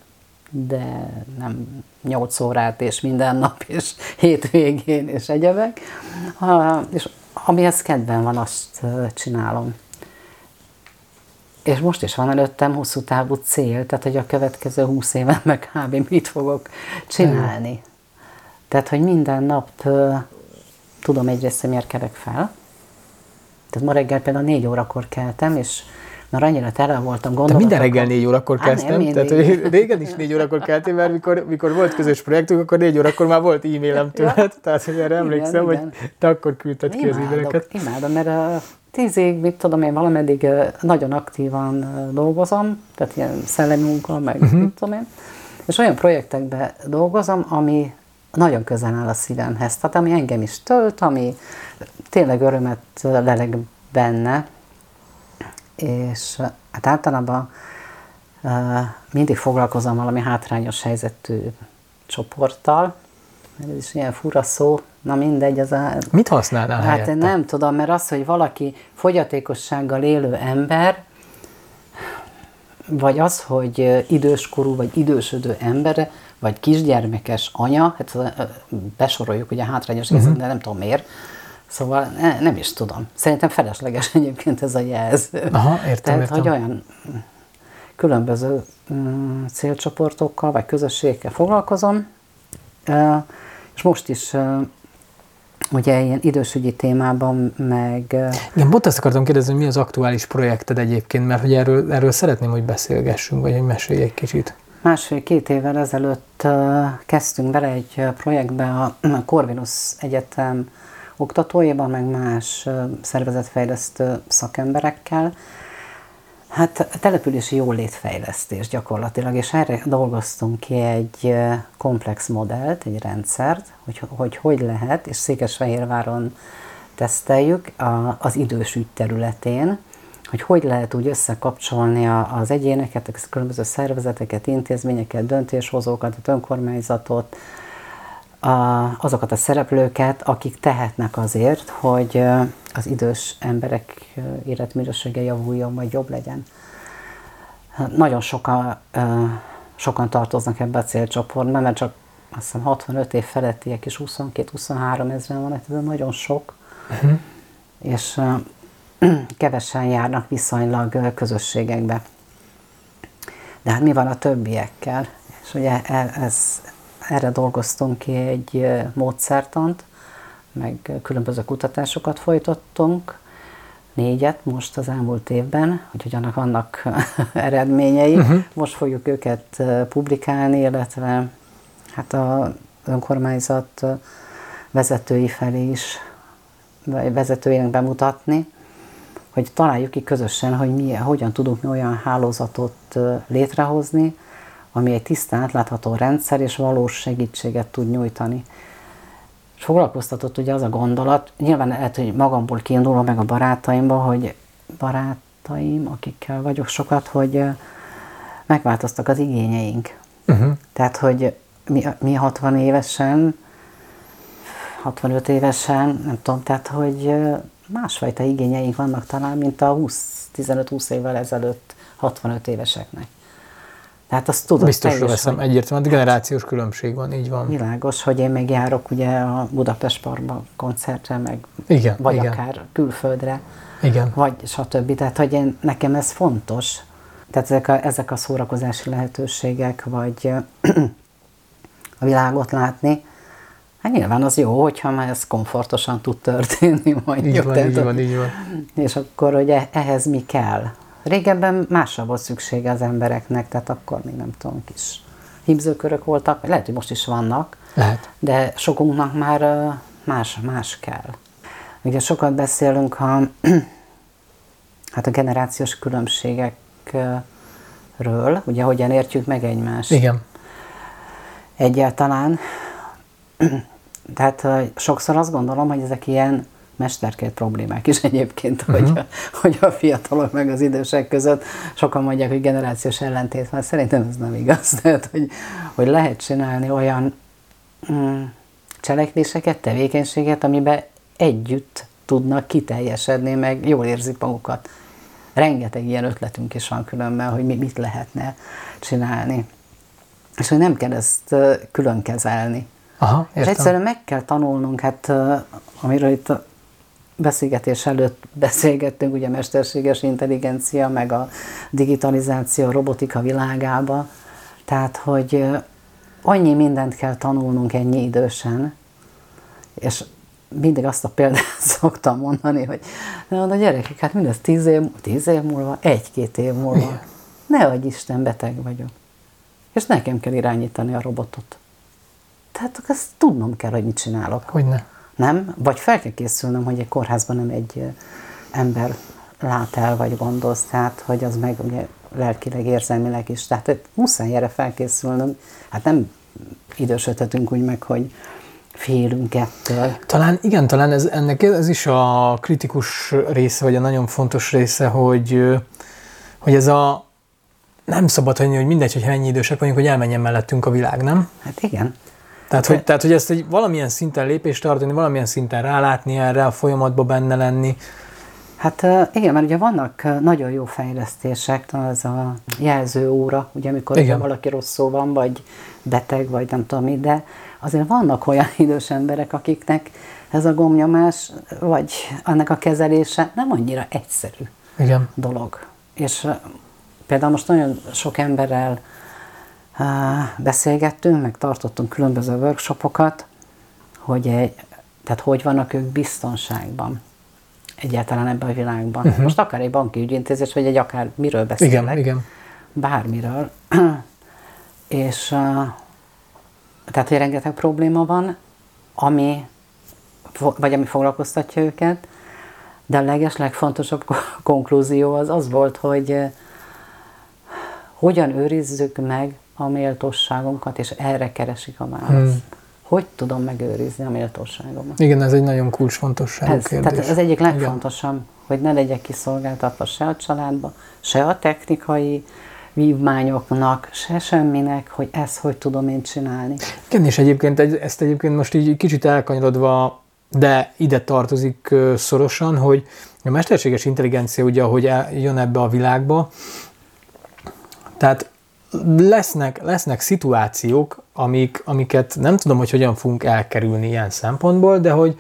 de nem 8 órát és minden nap, és hétvégén, és egyebek. És amihez kedven van, azt csinálom. És most is van előttem hosszú távú cél, tehát hogy a következő 20 éven meg kb. mit fogok csinálni. Tehát, hogy minden nap tudom egyrészt, hogy miért kelek fel. Tehát ma reggel például négy órakor keltem, és mert annyira tele voltam gondolatokkal. minden reggel négy órakor kezdtem, nem, tehát hogy régen is négy órakor keltél, mert mikor, mikor volt közös projektünk, akkor négy órakor már volt e-mailem tőled, ja. tehát hogy erre emlékszem, igen, hogy te akkor küldted ki az e-maileket. Imádom, mert a tízig, mit tudom én, valameddig nagyon aktívan dolgozom, tehát ilyen szellemi munka, meg uh-huh. mit tudom én, és olyan projektekben dolgozom, ami nagyon közel áll a szívemhez, tehát ami engem is tölt, ami tényleg örömet leleg benne, és hát általában uh, mindig foglalkozom valami hátrányos helyzetű csoporttal, ez is ilyen fura szó, na mindegy, az a... Mit használnál Hát helyette? én nem tudom, mert az, hogy valaki fogyatékossággal élő ember, vagy az, hogy időskorú, vagy idősödő ember, vagy kisgyermekes anya, hát besoroljuk ugye hátrányos uh-huh. de nem tudom miért, Szóval ne, nem is tudom. Szerintem felesleges (laughs) egyébként ez a jelző. Aha, értem, Tehát, értem. hogy olyan különböző mm, célcsoportokkal vagy közösségekkel foglalkozom, és most is ugye ilyen idősügyi témában, meg... Igen, pont azt akartam kérdezni, hogy mi az aktuális projekted egyébként, mert hogy erről, erről szeretném, hogy beszélgessünk, vagy hogy mesélj egy kicsit. Másfél-két évvel ezelőtt kezdtünk bele egy projektbe a Corvinus Egyetem oktatóiban, meg más szervezetfejlesztő szakemberekkel. Hát települési jólétfejlesztés gyakorlatilag, és erre dolgoztunk ki egy komplex modellt, egy rendszert, hogy hogy, hogy lehet, és Székesfehérváron teszteljük az idős ügy területén, hogy hogy lehet úgy összekapcsolni az egyéneket, a különböző szervezeteket, intézményeket, döntéshozókat, a önkormányzatot, azokat a szereplőket, akik tehetnek azért, hogy az idős emberek életminősége javuljon, vagy jobb legyen. Nagyon sokan, sokan tartoznak ebbe a célcsoportba, mert csak azt hiszem 65 év felettiek is 22-23 ezeren van, ez nagyon sok. Uh-huh. És (clears throat) kevesen járnak viszonylag közösségekbe. De hát mi van a többiekkel? És ugye e, ez, erre dolgoztunk ki egy módszertant, meg különböző kutatásokat folytattunk, négyet most az elmúlt évben, úgyhogy annak vannak (laughs) eredményei. Uh-huh. Most fogjuk őket publikálni, illetve hát a önkormányzat vezetői felé is, vagy vezetőinek bemutatni, hogy találjuk ki közösen, hogy mi, hogyan tudunk mi olyan hálózatot létrehozni, ami egy tisztán átlátható rendszer és valós segítséget tud nyújtani. És foglalkoztatott ugye az a gondolat, nyilván lehet, hogy magamból kiindulva, meg a barátaimból, hogy barátaim, akikkel vagyok sokat, hogy megváltoztak az igényeink. Uh-huh. Tehát, hogy mi, mi 60 évesen, 65 évesen, nem tudom, tehát, hogy másfajta igényeink vannak talán, mint a 15-20 évvel ezelőtt 65 éveseknek. Tehát azt tudod Biztosra veszem, hogy... egyértelműen, generációs különbség van, így van. Világos, hogy én még járok ugye a Budapest Parkba koncertre, meg igen, vagy igen. akár külföldre, igen. vagy stb. Tehát, hogy én, nekem ez fontos. Tehát ezek a, ezek a szórakozási lehetőségek, vagy (clears throat) a világot látni, Hát nyilván az jó, hogyha már ez komfortosan tud történni. (laughs) Mondjuk, így van, így van, így van. És akkor ugye ehhez mi kell? Régebben másra volt szüksége az embereknek, tehát akkor még nem tudom, kis hímzőkörök voltak, lehet, hogy most is vannak, lehet. de sokunknak már más, más kell. Ugye sokat beszélünk a, (clears throat) hát a generációs különbségekről, ugye hogyan értjük meg egymást. Igen. egyáltalán. (clears throat) Tehát sokszor azt gondolom, hogy ezek ilyen mesterkélt problémák is egyébként, uh-huh. (laughs) hogy, a, hogy a fiatalok meg az idősek között sokan mondják, hogy generációs ellentét van. Szerintem ez nem igaz. (laughs) Tehát, hogy, hogy lehet csinálni olyan mm, cselekvéseket, tevékenységet, amiben együtt tudnak kiteljesedni, meg jól érzik magukat. Rengeteg ilyen ötletünk is van különben, hogy mi, mit lehetne csinálni. És hogy nem kell ezt külön kezelni. Aha, És egyszerűen meg kell tanulnunk, hát amiről itt a beszélgetés előtt beszélgettünk, ugye mesterséges intelligencia, meg a digitalizáció, a robotika világába, tehát, hogy annyi mindent kell tanulnunk ennyi idősen, és mindig azt a példát (laughs) szoktam mondani, hogy de a gyerekek, hát mindez tíz év, tíz év múlva, egy-két év múlva. Ne adj Isten, beteg vagyok. És nekem kell irányítani a robotot. Tehát ezt tudnom kell, hogy mit csinálok. Hogyne. Nem? Vagy fel kell készülnöm, hogy egy kórházban nem egy ember lát el, vagy gondolsz, tehát, hogy az meg ugye lelkileg, érzelmileg is. Tehát muszáj erre felkészülnöm. Hát nem idősödhetünk úgy meg, hogy félünk ettől. Talán, igen, talán ez, ennek ez is a kritikus része, vagy a nagyon fontos része, hogy, hogy ez a nem szabad hagyni, hogy mindegy, hogy ennyi idősek vagyunk, hogy elmenjen mellettünk a világ, nem? Hát igen. Tehát, hogy, tehát, hogy ezt egy valamilyen szinten lépést tartani, valamilyen szinten rálátni erre, a folyamatba benne lenni. Hát igen, mert ugye vannak nagyon jó fejlesztések, az a jelző óra, ugye amikor igen. valaki rosszul van, vagy beteg, vagy nem tudom mi, de azért vannak olyan (laughs) idős emberek, akiknek ez a gomnyomás, vagy annak a kezelése nem annyira egyszerű Igen. dolog. És például most nagyon sok emberrel beszélgettünk, meg tartottunk különböző workshopokat, hogy egy, tehát hogy vannak ők biztonságban egyáltalán ebben a világban. Uh-huh. Most akár egy banki ügyintézés, vagy egy akár miről beszélek. Igen, igen. Bármiről. (clears throat) És tehát, hogy rengeteg probléma van, ami, vagy ami foglalkoztatja őket, de a leges, legfontosabb konklúzió az az volt, hogy hogyan őrizzük meg a méltóságunkat, és erre keresik a választ. Hmm. Hogy tudom megőrizni a méltóságomat? Igen, ez egy nagyon kulcsfontosságú ez, kérdés. Tehát ez egyik legfontosabb, Igen. hogy ne legyek kiszolgáltatva se a családba, se a technikai vívmányoknak, se semminek, hogy ezt hogy tudom én csinálni. Igen, és egyébként ezt egyébként most így kicsit elkanyarodva, de ide tartozik szorosan, hogy a mesterséges intelligencia ugye, ahogy jön ebbe a világba, tehát lesznek, lesznek szituációk, amik, amiket nem tudom, hogy hogyan fogunk elkerülni ilyen szempontból, de hogy,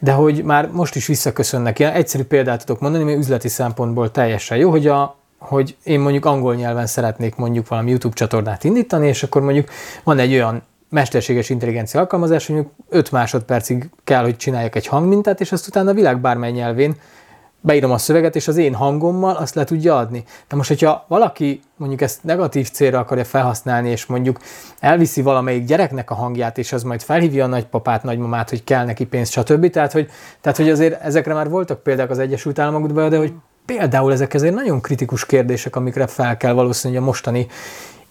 de hogy már most is visszaköszönnek. Ilyen egyszerű példát tudok mondani, mert üzleti szempontból teljesen jó, hogy a, hogy én mondjuk angol nyelven szeretnék mondjuk valami YouTube csatornát indítani, és akkor mondjuk van egy olyan mesterséges intelligencia alkalmazás, mondjuk 5 másodpercig kell, hogy csináljak egy hangmintát, és azt utána a világ bármely nyelvén beírom a szöveget, és az én hangommal azt le tudja adni. De most, hogyha valaki mondjuk ezt negatív célra akarja felhasználni, és mondjuk elviszi valamelyik gyereknek a hangját, és az majd felhívja a nagypapát, nagymamát, hogy kell neki pénz, stb. Tehát, hogy, tehát, hogy azért ezekre már voltak példák az Egyesült Államokban, de hogy például ezek azért nagyon kritikus kérdések, amikre fel kell valószínűleg a mostani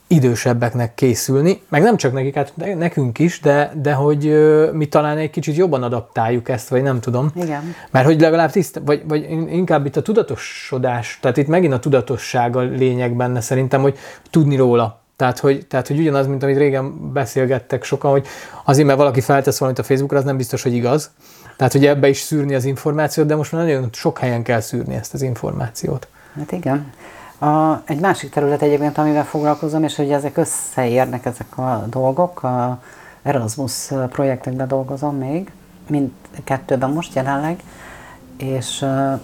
idősebbeknek készülni, meg nem csak nekik, hát nekünk is, de, de hogy mi talán egy kicsit jobban adaptáljuk ezt, vagy nem tudom. Igen. Mert hogy legalább tiszt, vagy, vagy inkább itt a tudatosodás, tehát itt megint a tudatosság a lényeg benne szerintem, hogy tudni róla. Tehát hogy, tehát, hogy ugyanaz, mint amit régen beszélgettek sokan, hogy azért, mert valaki feltesz valamit a Facebookra, az nem biztos, hogy igaz. Tehát, hogy ebbe is szűrni az információt, de most már nagyon sok helyen kell szűrni ezt az információt. Hát igen. A, egy másik terület egyébként, amivel foglalkozom, és hogy ezek összeérnek ezek a dolgok, a Erasmus projektekben dolgozom még, mind kettőben most jelenleg, és uh,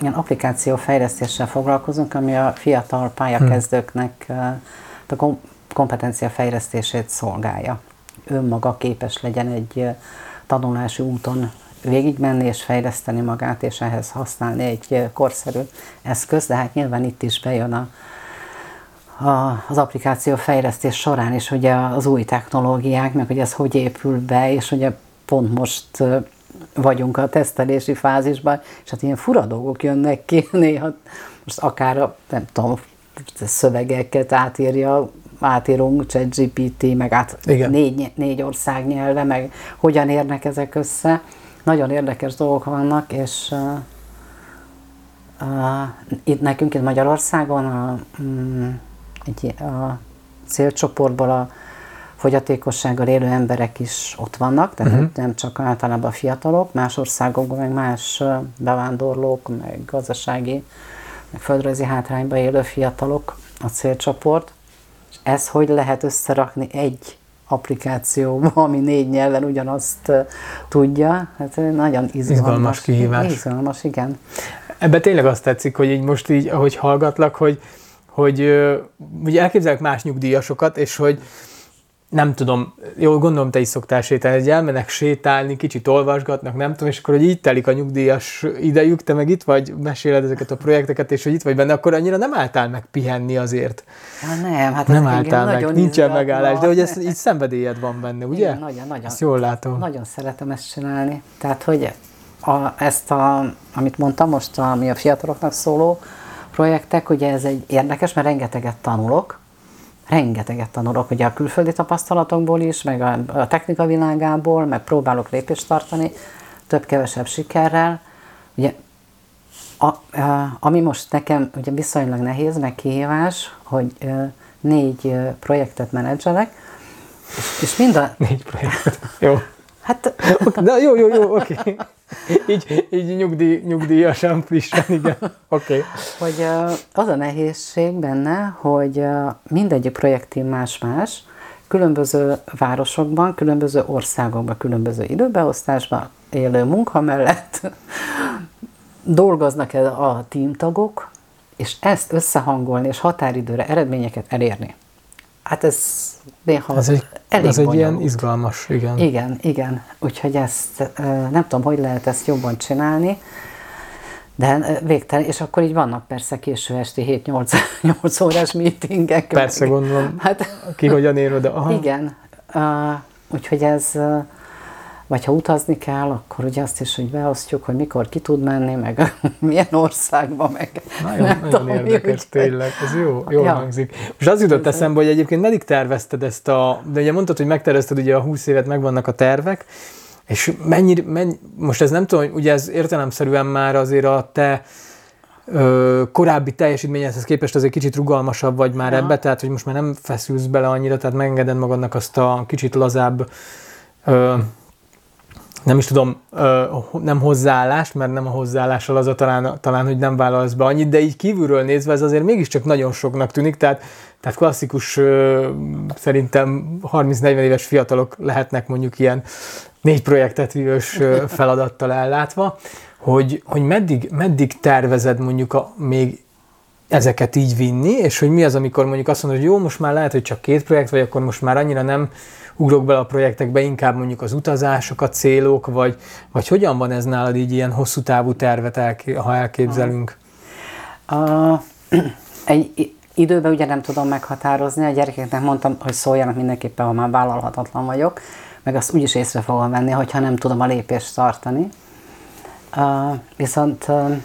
ilyen applikáció fejlesztéssel foglalkozunk, ami a fiatal pályakezdőknek uh, a kompetencia fejlesztését szolgálja. Önmaga képes legyen egy tanulási úton végigmenni és fejleszteni magát, és ehhez használni egy korszerű eszköz, de hát nyilván itt is bejön a, a, az applikáció fejlesztés során is ugye az új technológiák, meg hogy ez hogy épül be, és ugye pont most vagyunk a tesztelési fázisban, és hát ilyen fura dolgok jönnek ki (laughs) néha, most akár a, nem tudom, szövegeket átírja átírunk ChatGPT, meg át négy, négy ország nyelve, meg hogyan érnek ezek össze. Nagyon érdekes dolgok vannak, és uh, uh, itt nekünk itt Magyarországon a, um, egy, a célcsoportból a fogyatékossággal élő emberek is ott vannak, tehát uh-huh. nem csak általában a fiatalok, más országokban, meg más bevándorlók, meg gazdasági, meg földrajzi hátrányban élő fiatalok a célcsoport. És ez hogy lehet összerakni egy applikációba, ami négy nyelven ugyanazt tudja? Hát nagyon izgalmas. Izgalmas kihívás. Izgalmas, igen. Ebben tényleg azt tetszik, hogy így most így, ahogy hallgatlak, hogy, hogy ugye elképzelek más nyugdíjasokat, és hogy nem tudom, jó, gondolom te is szoktál sétálni, hogy elmennek sétálni, kicsit olvasgatnak, nem tudom, és akkor, hogy így telik a nyugdíjas idejük, te meg itt vagy, meséled ezeket a projekteket, és hogy itt vagy benne, akkor annyira nem álltál meg pihenni azért. Hát nem, hát Nem álltál meg, nagyon nincsen izgatna. megállás, de hogy ez így szenvedélyed van benne, ugye? Igen, nagyon, nagyon. Ezt jól látom. Nagyon szeretem ezt csinálni. Tehát, hogy a, ezt, a, amit mondtam most, ami a fiataloknak szóló projektek, ugye ez egy érdekes, mert rengeteget tanulok, rengeteget tanulok, ugye a külföldi tapasztalatokból is, meg a, a technika világából, meg próbálok lépést tartani, több-kevesebb sikerrel. Ugye, a, a, ami most nekem ugye viszonylag nehéz, meg kihívás, hogy négy projektet menedzselek, és, és mind a, Négy projekt. Jó. Hát (laughs) De jó, jó, jó, oké. Okay. (laughs) Így, így nyugdíj, nyugdíjasan frissen, igen. Oké. Okay. hogy az a nehézség benne, hogy mindegyik projektím más-más, különböző városokban, különböző országokban, különböző időbeosztásban élő munka mellett (laughs) dolgoznak el a tímtagok, és ezt összehangolni és határidőre eredményeket elérni. Hát ez néha Ez egy, elég ez egy ilyen bonyolult. izgalmas, igen. Igen, igen. Úgyhogy ezt nem tudom, hogy lehet ezt jobban csinálni, de végtelen, és akkor így vannak persze késő esti 7-8 (laughs) órás meetingek. Persze, meg- gondolom, Hát ki hogyan ér oda. Aha. igen. Uh, úgyhogy ez, vagy ha utazni kell, akkor ugye azt is, hogy beosztjuk, hogy mikor ki tud menni, meg (laughs) milyen országba, meg Nagyon, nem nagyon tudom, érdekes, úgyhogy- tényleg, ez jó, jól Ja. hangzik. Most az jutott eszembe, hogy egyébként meddig tervezted ezt a, de ugye mondtad, hogy megtervezted ugye a 20 évet, megvannak a tervek, és mennyi, mennyi most ez nem tudom, ugye ez értelemszerűen már azért a te ö, korábbi teljesítményedhez képest azért kicsit rugalmasabb vagy már Ja. ebbe, tehát hogy most már nem feszülsz bele annyira, tehát megengeded magadnak azt a kicsit lazább ö, nem is tudom, nem hozzáállást, mert nem a hozzáállással az a talán, talán, hogy nem vállalsz be annyit, de így kívülről nézve ez azért mégiscsak nagyon soknak tűnik, tehát, tehát klasszikus szerintem 30-40 éves fiatalok lehetnek mondjuk ilyen négy projektet vívős feladattal ellátva, hogy, hogy meddig, meddig tervezed mondjuk a, még ezeket így vinni, és hogy mi az, amikor mondjuk azt mondod, hogy jó, most már lehet, hogy csak két projekt, vagy akkor most már annyira nem ugrok bele a projektekbe, inkább mondjuk az utazások, a célok, vagy, vagy hogyan van ez nálad így ilyen hosszú távú tervet, elké- ha elképzelünk? A, (clears throat) egy időben ugye nem tudom meghatározni, a gyerekeknek mondtam, hogy szóljanak mindenképpen, ha már vállalhatatlan vagyok, meg azt úgyis észre fogom venni, hogyha nem tudom a lépést tartani. Uh, viszont uh,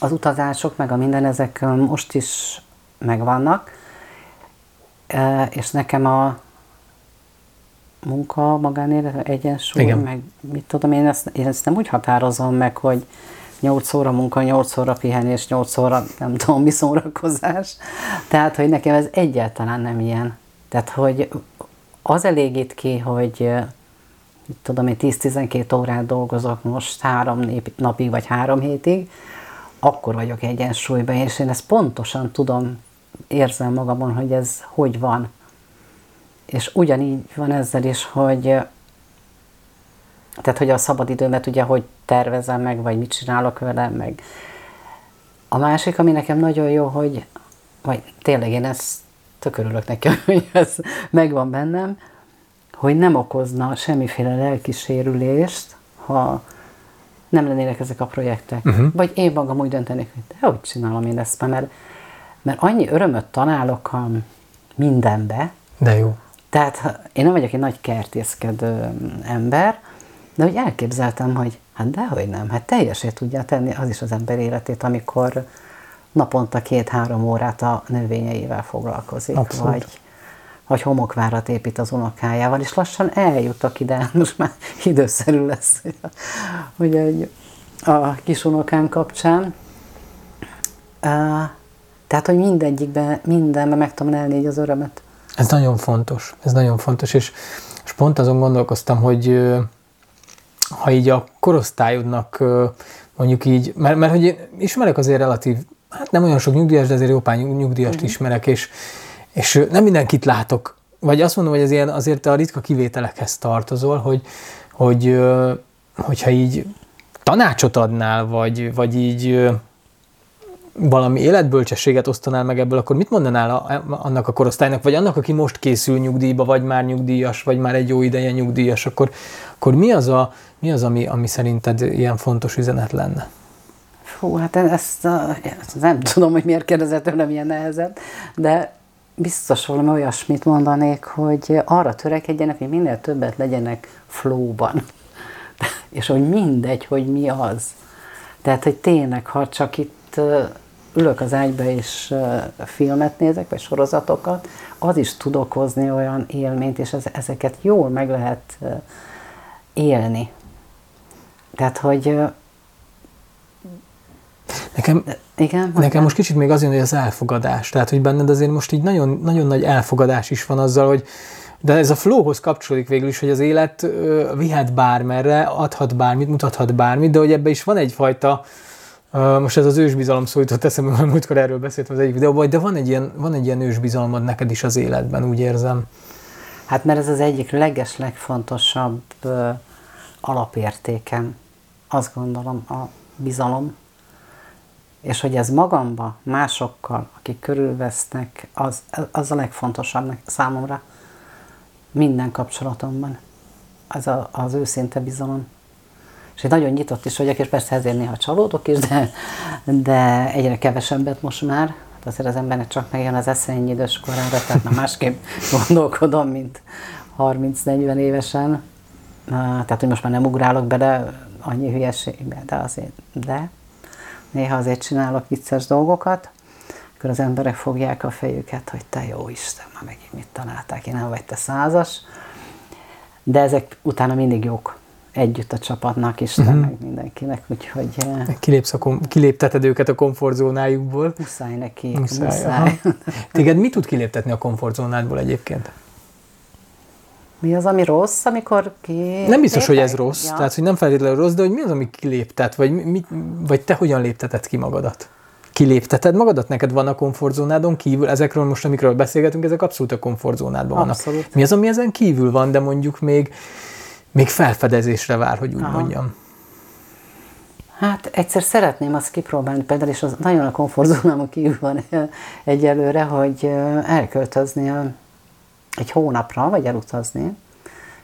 az utazások, meg a minden, ezek uh, most is megvannak, uh, és nekem a munka, magánélet, egyensúly, Igen. meg mit tudom, én ezt, én ezt nem úgy határozom meg, hogy 8 óra munka, 8 óra pihenés, 8 óra nem tudom mi szórakozás. Tehát, hogy nekem ez egyáltalán nem ilyen. Tehát, hogy az elégít ki, hogy mit tudom én 10-12 órát dolgozok most három napig vagy három hétig, akkor vagyok egyensúlyban, és én ezt pontosan tudom, érzem magamon, hogy ez hogy van. És ugyanígy van ezzel is, hogy eh, tehát, hogy a szabadidőmet ugye, hogy tervezem meg, vagy mit csinálok vele, meg a másik, ami nekem nagyon jó, hogy, vagy tényleg én ezt tök örülök neki, (laughs) hogy ez megvan bennem, hogy nem okozna semmiféle lelkisérülést, ha nem lennének ezek a projektek. Uh-huh. Vagy én magam úgy döntenék, hogy de hogy csinálom én ezt, mert, mert annyi örömöt találok a mindenbe, De jó. Tehát ha- én nem vagyok egy nagy kertészkedő ember, de hogy elképzeltem, hogy hát dehogy nem, hát teljesé tudja tenni az is az ember életét, amikor naponta két-három órát a növényeivel foglalkozik, Abszolút. vagy, vagy homokvárat épít az unokájával, és lassan eljutok ide, (laughs) most már időszerű lesz, (laughs) ugye a kisunokán kapcsán. Uh, tehát, hogy mindegyikben, mindenben meg tudom elni az örömet. Ez nagyon fontos, ez nagyon fontos, és, és pont azon gondolkoztam, hogy ha így a korosztályodnak mondjuk így, mert, mert hogy én ismerek azért relatív, hát nem olyan sok nyugdíjas, de azért jó pár nyug- nyugdíjast uh-huh. ismerek, és, és nem mindenkit látok, vagy azt mondom, hogy ez ilyen azért a ritka kivételekhez tartozol, hogy, hogy hogyha így tanácsot adnál, vagy, vagy így valami életbölcsességet osztanál meg ebből, akkor mit mondanál a, annak a korosztálynak, vagy annak, aki most készül nyugdíjba, vagy már nyugdíjas, vagy már egy jó ideje nyugdíjas, akkor, akkor mi az, a, mi az ami, ami szerinted ilyen fontos üzenet lenne? Fú, hát ezt, ezt nem (laughs) tudom, hogy miért kérdezett tőlem ilyen nehezet, de biztos valami olyasmit mondanék, hogy arra törekedjenek, hogy minél többet legyenek flowban. (laughs) És hogy mindegy, hogy mi az. Tehát, hogy tényleg, ha csak itt ülök az ágyba és filmet nézek, vagy sorozatokat, az is tud okozni olyan élményt, és ezeket jól meg lehet élni. Tehát, hogy Nekem, igen, nekem most kicsit még az jön, hogy az elfogadás. Tehát, hogy benned azért most így nagyon, nagyon nagy elfogadás is van azzal, hogy de ez a flowhoz kapcsolódik végül is, hogy az élet ö, vihet bármerre, adhat bármit, mutathat bármit, de hogy ebbe is van egyfajta, most ez az ősbizalom szó jutott eszembe, mert múltkor erről beszéltem az egyik videóban, de van egy, ilyen, van egy ilyen ősbizalmad neked is az életben, úgy érzem. Hát mert ez az egyik leges, legfontosabb ö, alapértékem, azt gondolom, a bizalom. És hogy ez magamba, másokkal, akik körülvesznek, az, az a legfontosabb számomra minden kapcsolatomban. Az a, az őszinte bizalom. És nagyon nyitott is vagyok, és persze ezért néha csalódok is, de, de egyre kevesebbet most már. Hát azért az embernek csak megjön az esze ennyi idős korára, tehát már másképp (laughs) gondolkodom, mint 30-40 évesen. Tehát, hogy most már nem ugrálok bele annyi hülyeségbe, de azért, de néha azért csinálok vicces dolgokat, akkor az emberek fogják a fejüket, hogy te jó Isten, már megint mit találták, én nem vagy te százas. De ezek utána mindig jók együtt a csapatnak is, uh-huh. meg mindenkinek, úgyhogy... Kilépsz a kom- kilépteted őket a komfortzónájukból. Muszáj neki, muszáj. muszáj. Téged mi tud kiléptetni a komfortzónádból egyébként? Mi az, ami rossz, amikor ki... Nem biztos, hogy ez rossz, ja. tehát hogy nem feltétlenül rossz, de hogy mi az, ami kiléptet, vagy, mi, vagy te hogyan lépteted ki magadat? Kilépteted magadat? Neked van a komfortzónádon kívül? Ezekről most, amikről beszélgetünk, ezek abszolút a komfortzónádban vannak. Abszolút. Mi az, ami ezen kívül van, de mondjuk még, még felfedezésre vár, hogy úgy Aha. mondjam? Hát egyszer szeretném azt kipróbálni, például, és az nagyon a komfortzónámon kívül van egyelőre, hogy elköltözni egy hónapra, vagy elutazni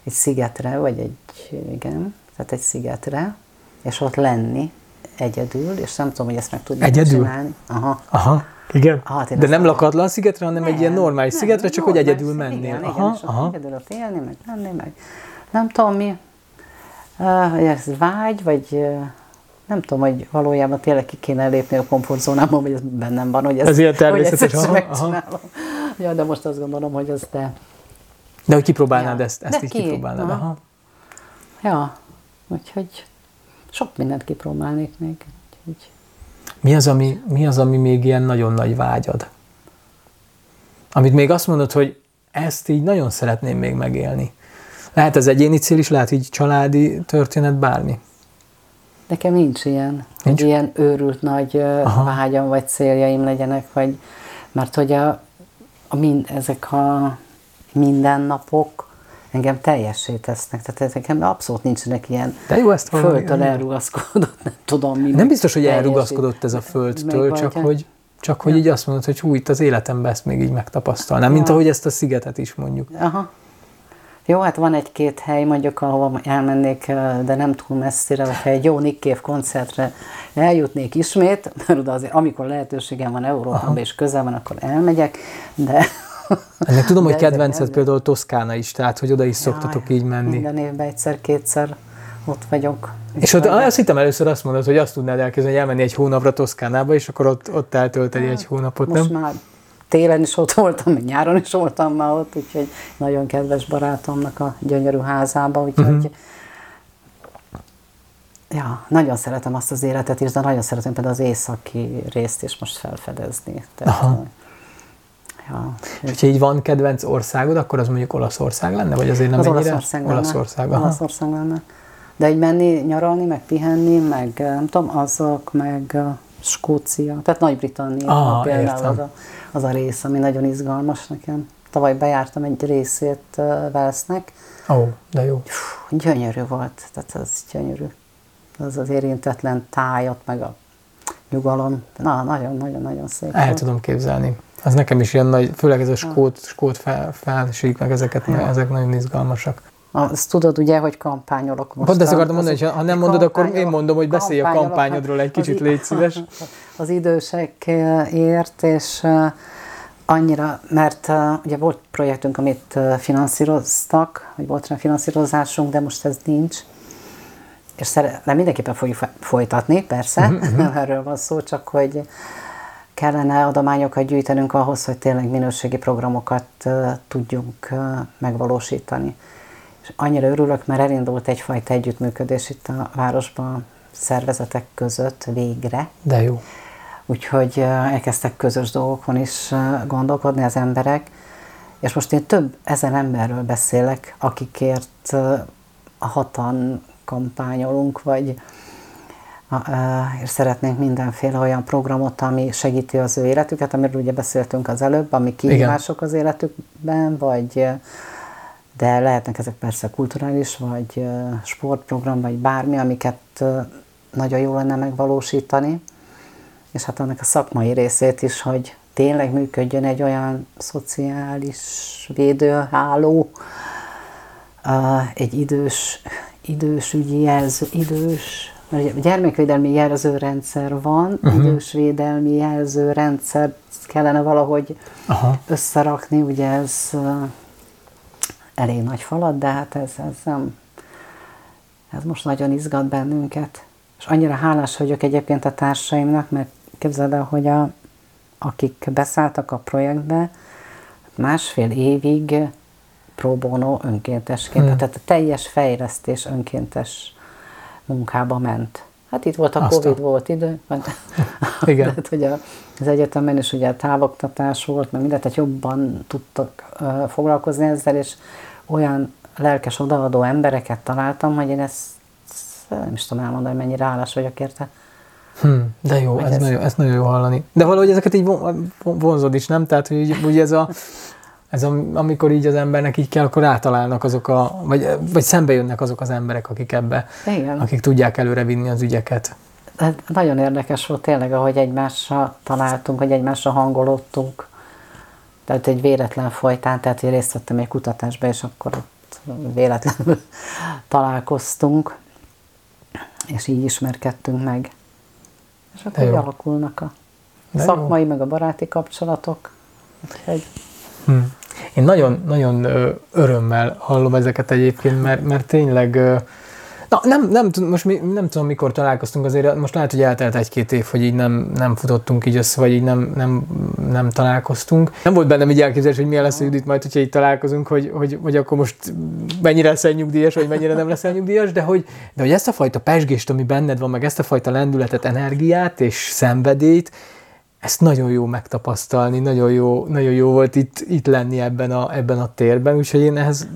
egy szigetre, vagy egy, igen, tehát egy szigetre, és ott lenni egyedül, és nem tudom, hogy ezt meg tudják egyedül? csinálni. Aha. Aha. Igen? Hát De nem lakatlan szigetre, hanem nem, egy ilyen normális nem, szigetre, csak hogy egyedül mennél. Igen, aha, igen, aha. egyedül ott élni, meg lenni, meg nem tudom mi, ez vágy, vagy nem tudom, hogy valójában tényleg ki kéne lépni a komfortzónából, vagy ez bennem van, hogy ez, ez ilyen természetes, hogy ezt megcsinálom. Ja, de most azt gondolom, hogy az te... De hogy kipróbálnád ja. ezt, ezt de is ki? kipróbálnád, aha. aha. Ja, úgyhogy sok mindent kipróbálnék még. Úgyhogy... Mi az, ami, mi az, ami még ilyen nagyon nagy vágyad? Amit még azt mondod, hogy ezt így nagyon szeretném még megélni. Lehet ez egyéni cél is, lehet így családi történet, bármi. Nekem nincs ilyen, nincs? hogy ilyen őrült nagy Aha. vágyam vagy céljaim legyenek, vagy mert hogy a, a mind, ezek a mindennapok engem teljessé tesznek. Tehát nekem abszolút nincsenek ilyen De jó, ezt földtől elrugaszkodott, nem tudom mi. Nem biztos, hogy elrugaszkodott ez a földtől, csak hogy, csak hogy ja. így azt mondod, hogy hú, itt az életemben ezt még így megtapasztalnám, ja. mint ahogy ezt a szigetet is mondjuk. Aha. Jó, hát van egy-két hely, mondjuk, ahova elmennék, de nem túl messzire, hogyha egy jó Nick Cave koncertre eljutnék ismét, mert oda azért, amikor lehetőségem van Európában és közel van, akkor elmegyek, de... Ennek tudom, hogy kedvenced például Toszkána is, tehát hogy oda is szoktatok Jaj, így menni. Minden évben egyszer-kétszer ott vagyok. És ott azt hittem először azt mondod, hogy azt tudnád elkezdeni, hogy elmenni egy hónapra Toszkánába, és akkor ott, ott eltölteni egy hónapot, Most nem? már télen is ott voltam, meg nyáron is voltam már ott, úgyhogy nagyon kedves barátomnak a gyönyörű házába, úgyhogy uh-huh. ja, nagyon szeretem azt az életet is, de nagyon szeretem például az északi részt is most felfedezni. Tehát, Aha. Ja, És hogyha így van kedvenc országod, akkor az mondjuk Olaszország lenne, vagy azért nem az ennyire? Olaszország lenne. Olaszország, aha. Olaszország lenne. De egy menni, nyaralni, meg pihenni, meg nem tudom, azok, meg Skócia, tehát Nagy-Britannia Ah, például értem. az a, az a rész, ami nagyon izgalmas nekem. Tavaly bejártam egy részét Velsznek, Ó, oh, de jó. Fú, gyönyörű volt, tehát az gyönyörű. Az az érintetlen tájat, meg a nyugalom. Na, nagyon-nagyon-nagyon szép El volt. tudom képzelni. Az nekem is ilyen nagy, főleg ez a skót, skót fel, felség, meg ezeket, Ja. ezek nagyon izgalmasak. Azt tudod ugye, hogy kampányolok most. Pont ezt akartam mondani, hogy ha nem mondod, akkor én mondom, hogy beszélj a kampányolok, kampányodról egy hát kicsit, légy szíves. (laughs) Az idősekért, és annyira, mert ugye volt projektünk, amit finanszíroztak, vagy volt rá finanszírozásunk, de most ez nincs. És de mindenképpen fogjuk folytatni, persze, Mhm, nem erről van szó, csak hogy kellene adományokat gyűjtenünk ahhoz, hogy tényleg minőségi programokat tudjunk megvalósítani. És annyira örülök, mert elindult egyfajta együttműködés itt a városban szervezetek között végre, De jó. úgyhogy elkezdtek közös dolgokon is gondolkodni az emberek, és most én több ezer emberről beszélek, akikért hatan kampányolunk, vagy és szeretnénk mindenféle olyan programot, ami segíti az ő életüket, amiről ugye beszéltünk az előbb, ami kihívások az életükben, vagy de lehetnek ezek persze kulturális, vagy sportprogram, vagy bármi, amiket nagyon jó lenne megvalósítani, és hát annak a szakmai részét is, hogy tényleg működjön egy olyan szociális védőháló, egy idős, idős ügyi jelző, idős, mert gyermekvédelmi jelzőrendszer van, uh-huh. idősvédelmi jelzőrendszer kellene valahogy Aha. összerakni, ugye ez elég nagy falat, de hát ez, ez nem, ez most nagyon izgat bennünket. És annyira hálás vagyok egyébként a társaimnak, mert képzeld el, hogy a, akik beszálltak a projektbe, másfél évig pro bono önkéntesként, Hmm. tehát a teljes fejlesztés önkéntes munkába ment. Hát itt volt a Aztán. Covid, volt idő, vagy (laughs) Igen. tehát, (laughs) hogy a, az egyetemen is ugye távoktatás volt, meg mindent, tehát jobban tudtak uh, foglalkozni ezzel, és olyan lelkes odaadó embereket találtam, hogy én ezt nem is tudom elmondani, mennyire hálás vagyok érte. Hm, de jó, Hogy ez, ez- nagyon, ez nagyon jó hallani. De valahogy ezeket így von- von- vonzod is, nem? Tehát, hogy ugye ez a, ez a, amikor így az embernek így kell, akkor rátalálnak azok a, vagy, vagy szembe jönnek azok az emberek, akik ebbe, Igen. akik tudják előre vinni az ügyeket. Hát nagyon érdekes volt tényleg, ahogy egymásra találtunk, hogy egymásra hangolódtunk. Tehát egy véletlen folytán, tehát én részt vettem egy kutatásba, és akkor ott véletlenül (laughs) találkoztunk, és így ismerkedtünk meg. És akkor jó. alakulnak a De jó. szakmai, meg a baráti kapcsolatok. Úgyhogy Hm. Én nagyon, nagyon örömmel hallom ezeket egyébként, mert, mert tényleg, na, nem, nem, most mi, nem tudom, mikor találkoztunk, azért most lehet, hogy eltelt egy-két év, hogy így nem, nem futottunk így össze, vagy így nem, nem, nem találkoztunk. Nem volt bennem így elképzelés, hogy milyen lesz a Judit majd, hogyha így találkozunk, hogy, hogy, hogy akkor most mennyire leszel nyugdíjas, vagy mennyire nem leszel nyugdíjas, de hogy, de hogy ezt a fajta pesgést, ami benned van, meg ezt a fajta lendületet, energiát és szenvedélyt, ezt nagyon jó megtapasztalni, nagyon jó, nagyon jó volt itt, itt lenni ebben a, ebben a térben, úgyhogy én ehhez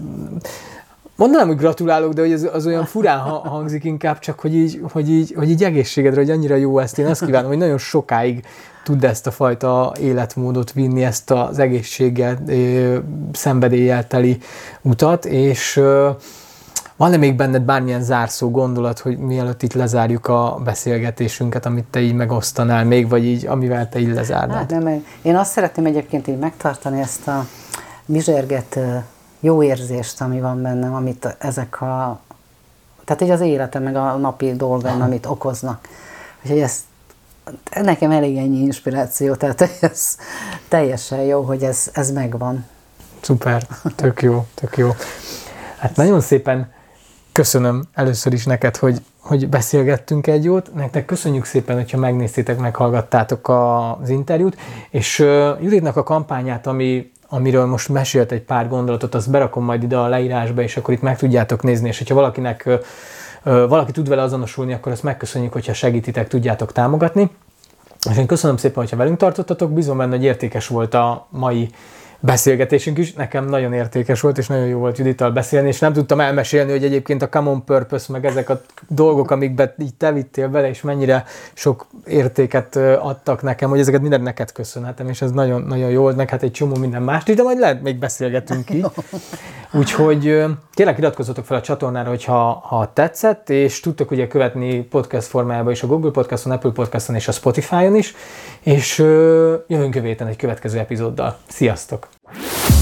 mondanám, hogy gratulálok, de hogy ez az olyan furán ha- hangzik inkább, csak hogy így, hogy így, hogy így egészségedre, hogy annyira jó ezt. Én azt kívánom, hogy nagyon sokáig tudd ezt a fajta életmódot vinni, ezt az egészséggel, szenvedéllyel teli utat, és van-e még benned bármilyen zárszó gondolat, hogy mielőtt itt lezárjuk a beszélgetésünket, amit te így megosztanál még, vagy így, amivel te így lezárnád? Hát nem, én- azt szeretném egyébként így megtartani ezt a bizsergető jó érzést, ami van bennem, amit ezek a, tehát így az életem, meg a napi dolgaim, amit okoznak. Úgyhogy ez nekem elég ennyi inspiráció, tehát (laughs) ez teljesen jó, hogy ez, ez megvan. Szuper, tök jó, tök jó. Hát nagyon szépen köszönöm először is neked, hogy, hogy beszélgettünk egy jót. Nektek köszönjük szépen, hogyha megnéztétek, meghallgattátok az interjút, és uh, Juditnak a kampányát, ami, amiről most mesélt egy pár gondolatot, azt berakom majd ide a leírásba, és akkor itt meg tudjátok nézni, és hogyha valakinek uh, valaki tud vele azonosulni, akkor azt megköszönjük, hogyha segítitek, tudjátok támogatni. És én köszönöm szépen, hogyha velünk tartottatok, bízom benne, hogy értékes volt a mai beszélgetésünk is. Nekem nagyon értékes volt, és nagyon jó volt Judittal beszélni, és nem tudtam elmesélni, hogy egyébként a Common Purpose, meg ezek a dolgok, amikbe így te vittél bele, és mennyire sok értéket adtak nekem, hogy ezeket mindent neked köszönhetem, és ez nagyon, nagyon jó volt, meg hát egy csomó minden más is, de majd lehet még beszélgetünk ki. (laughs) Úgyhogy kérlek iratkozzatok fel a csatornára, hogyha ha tetszett, és tudtok ugye követni podcast formájában is a Google Podcaston, Apple Podcaston és a Spotify-on is, és jövünk jövő héten egy következő epizóddal. Sziasztok! you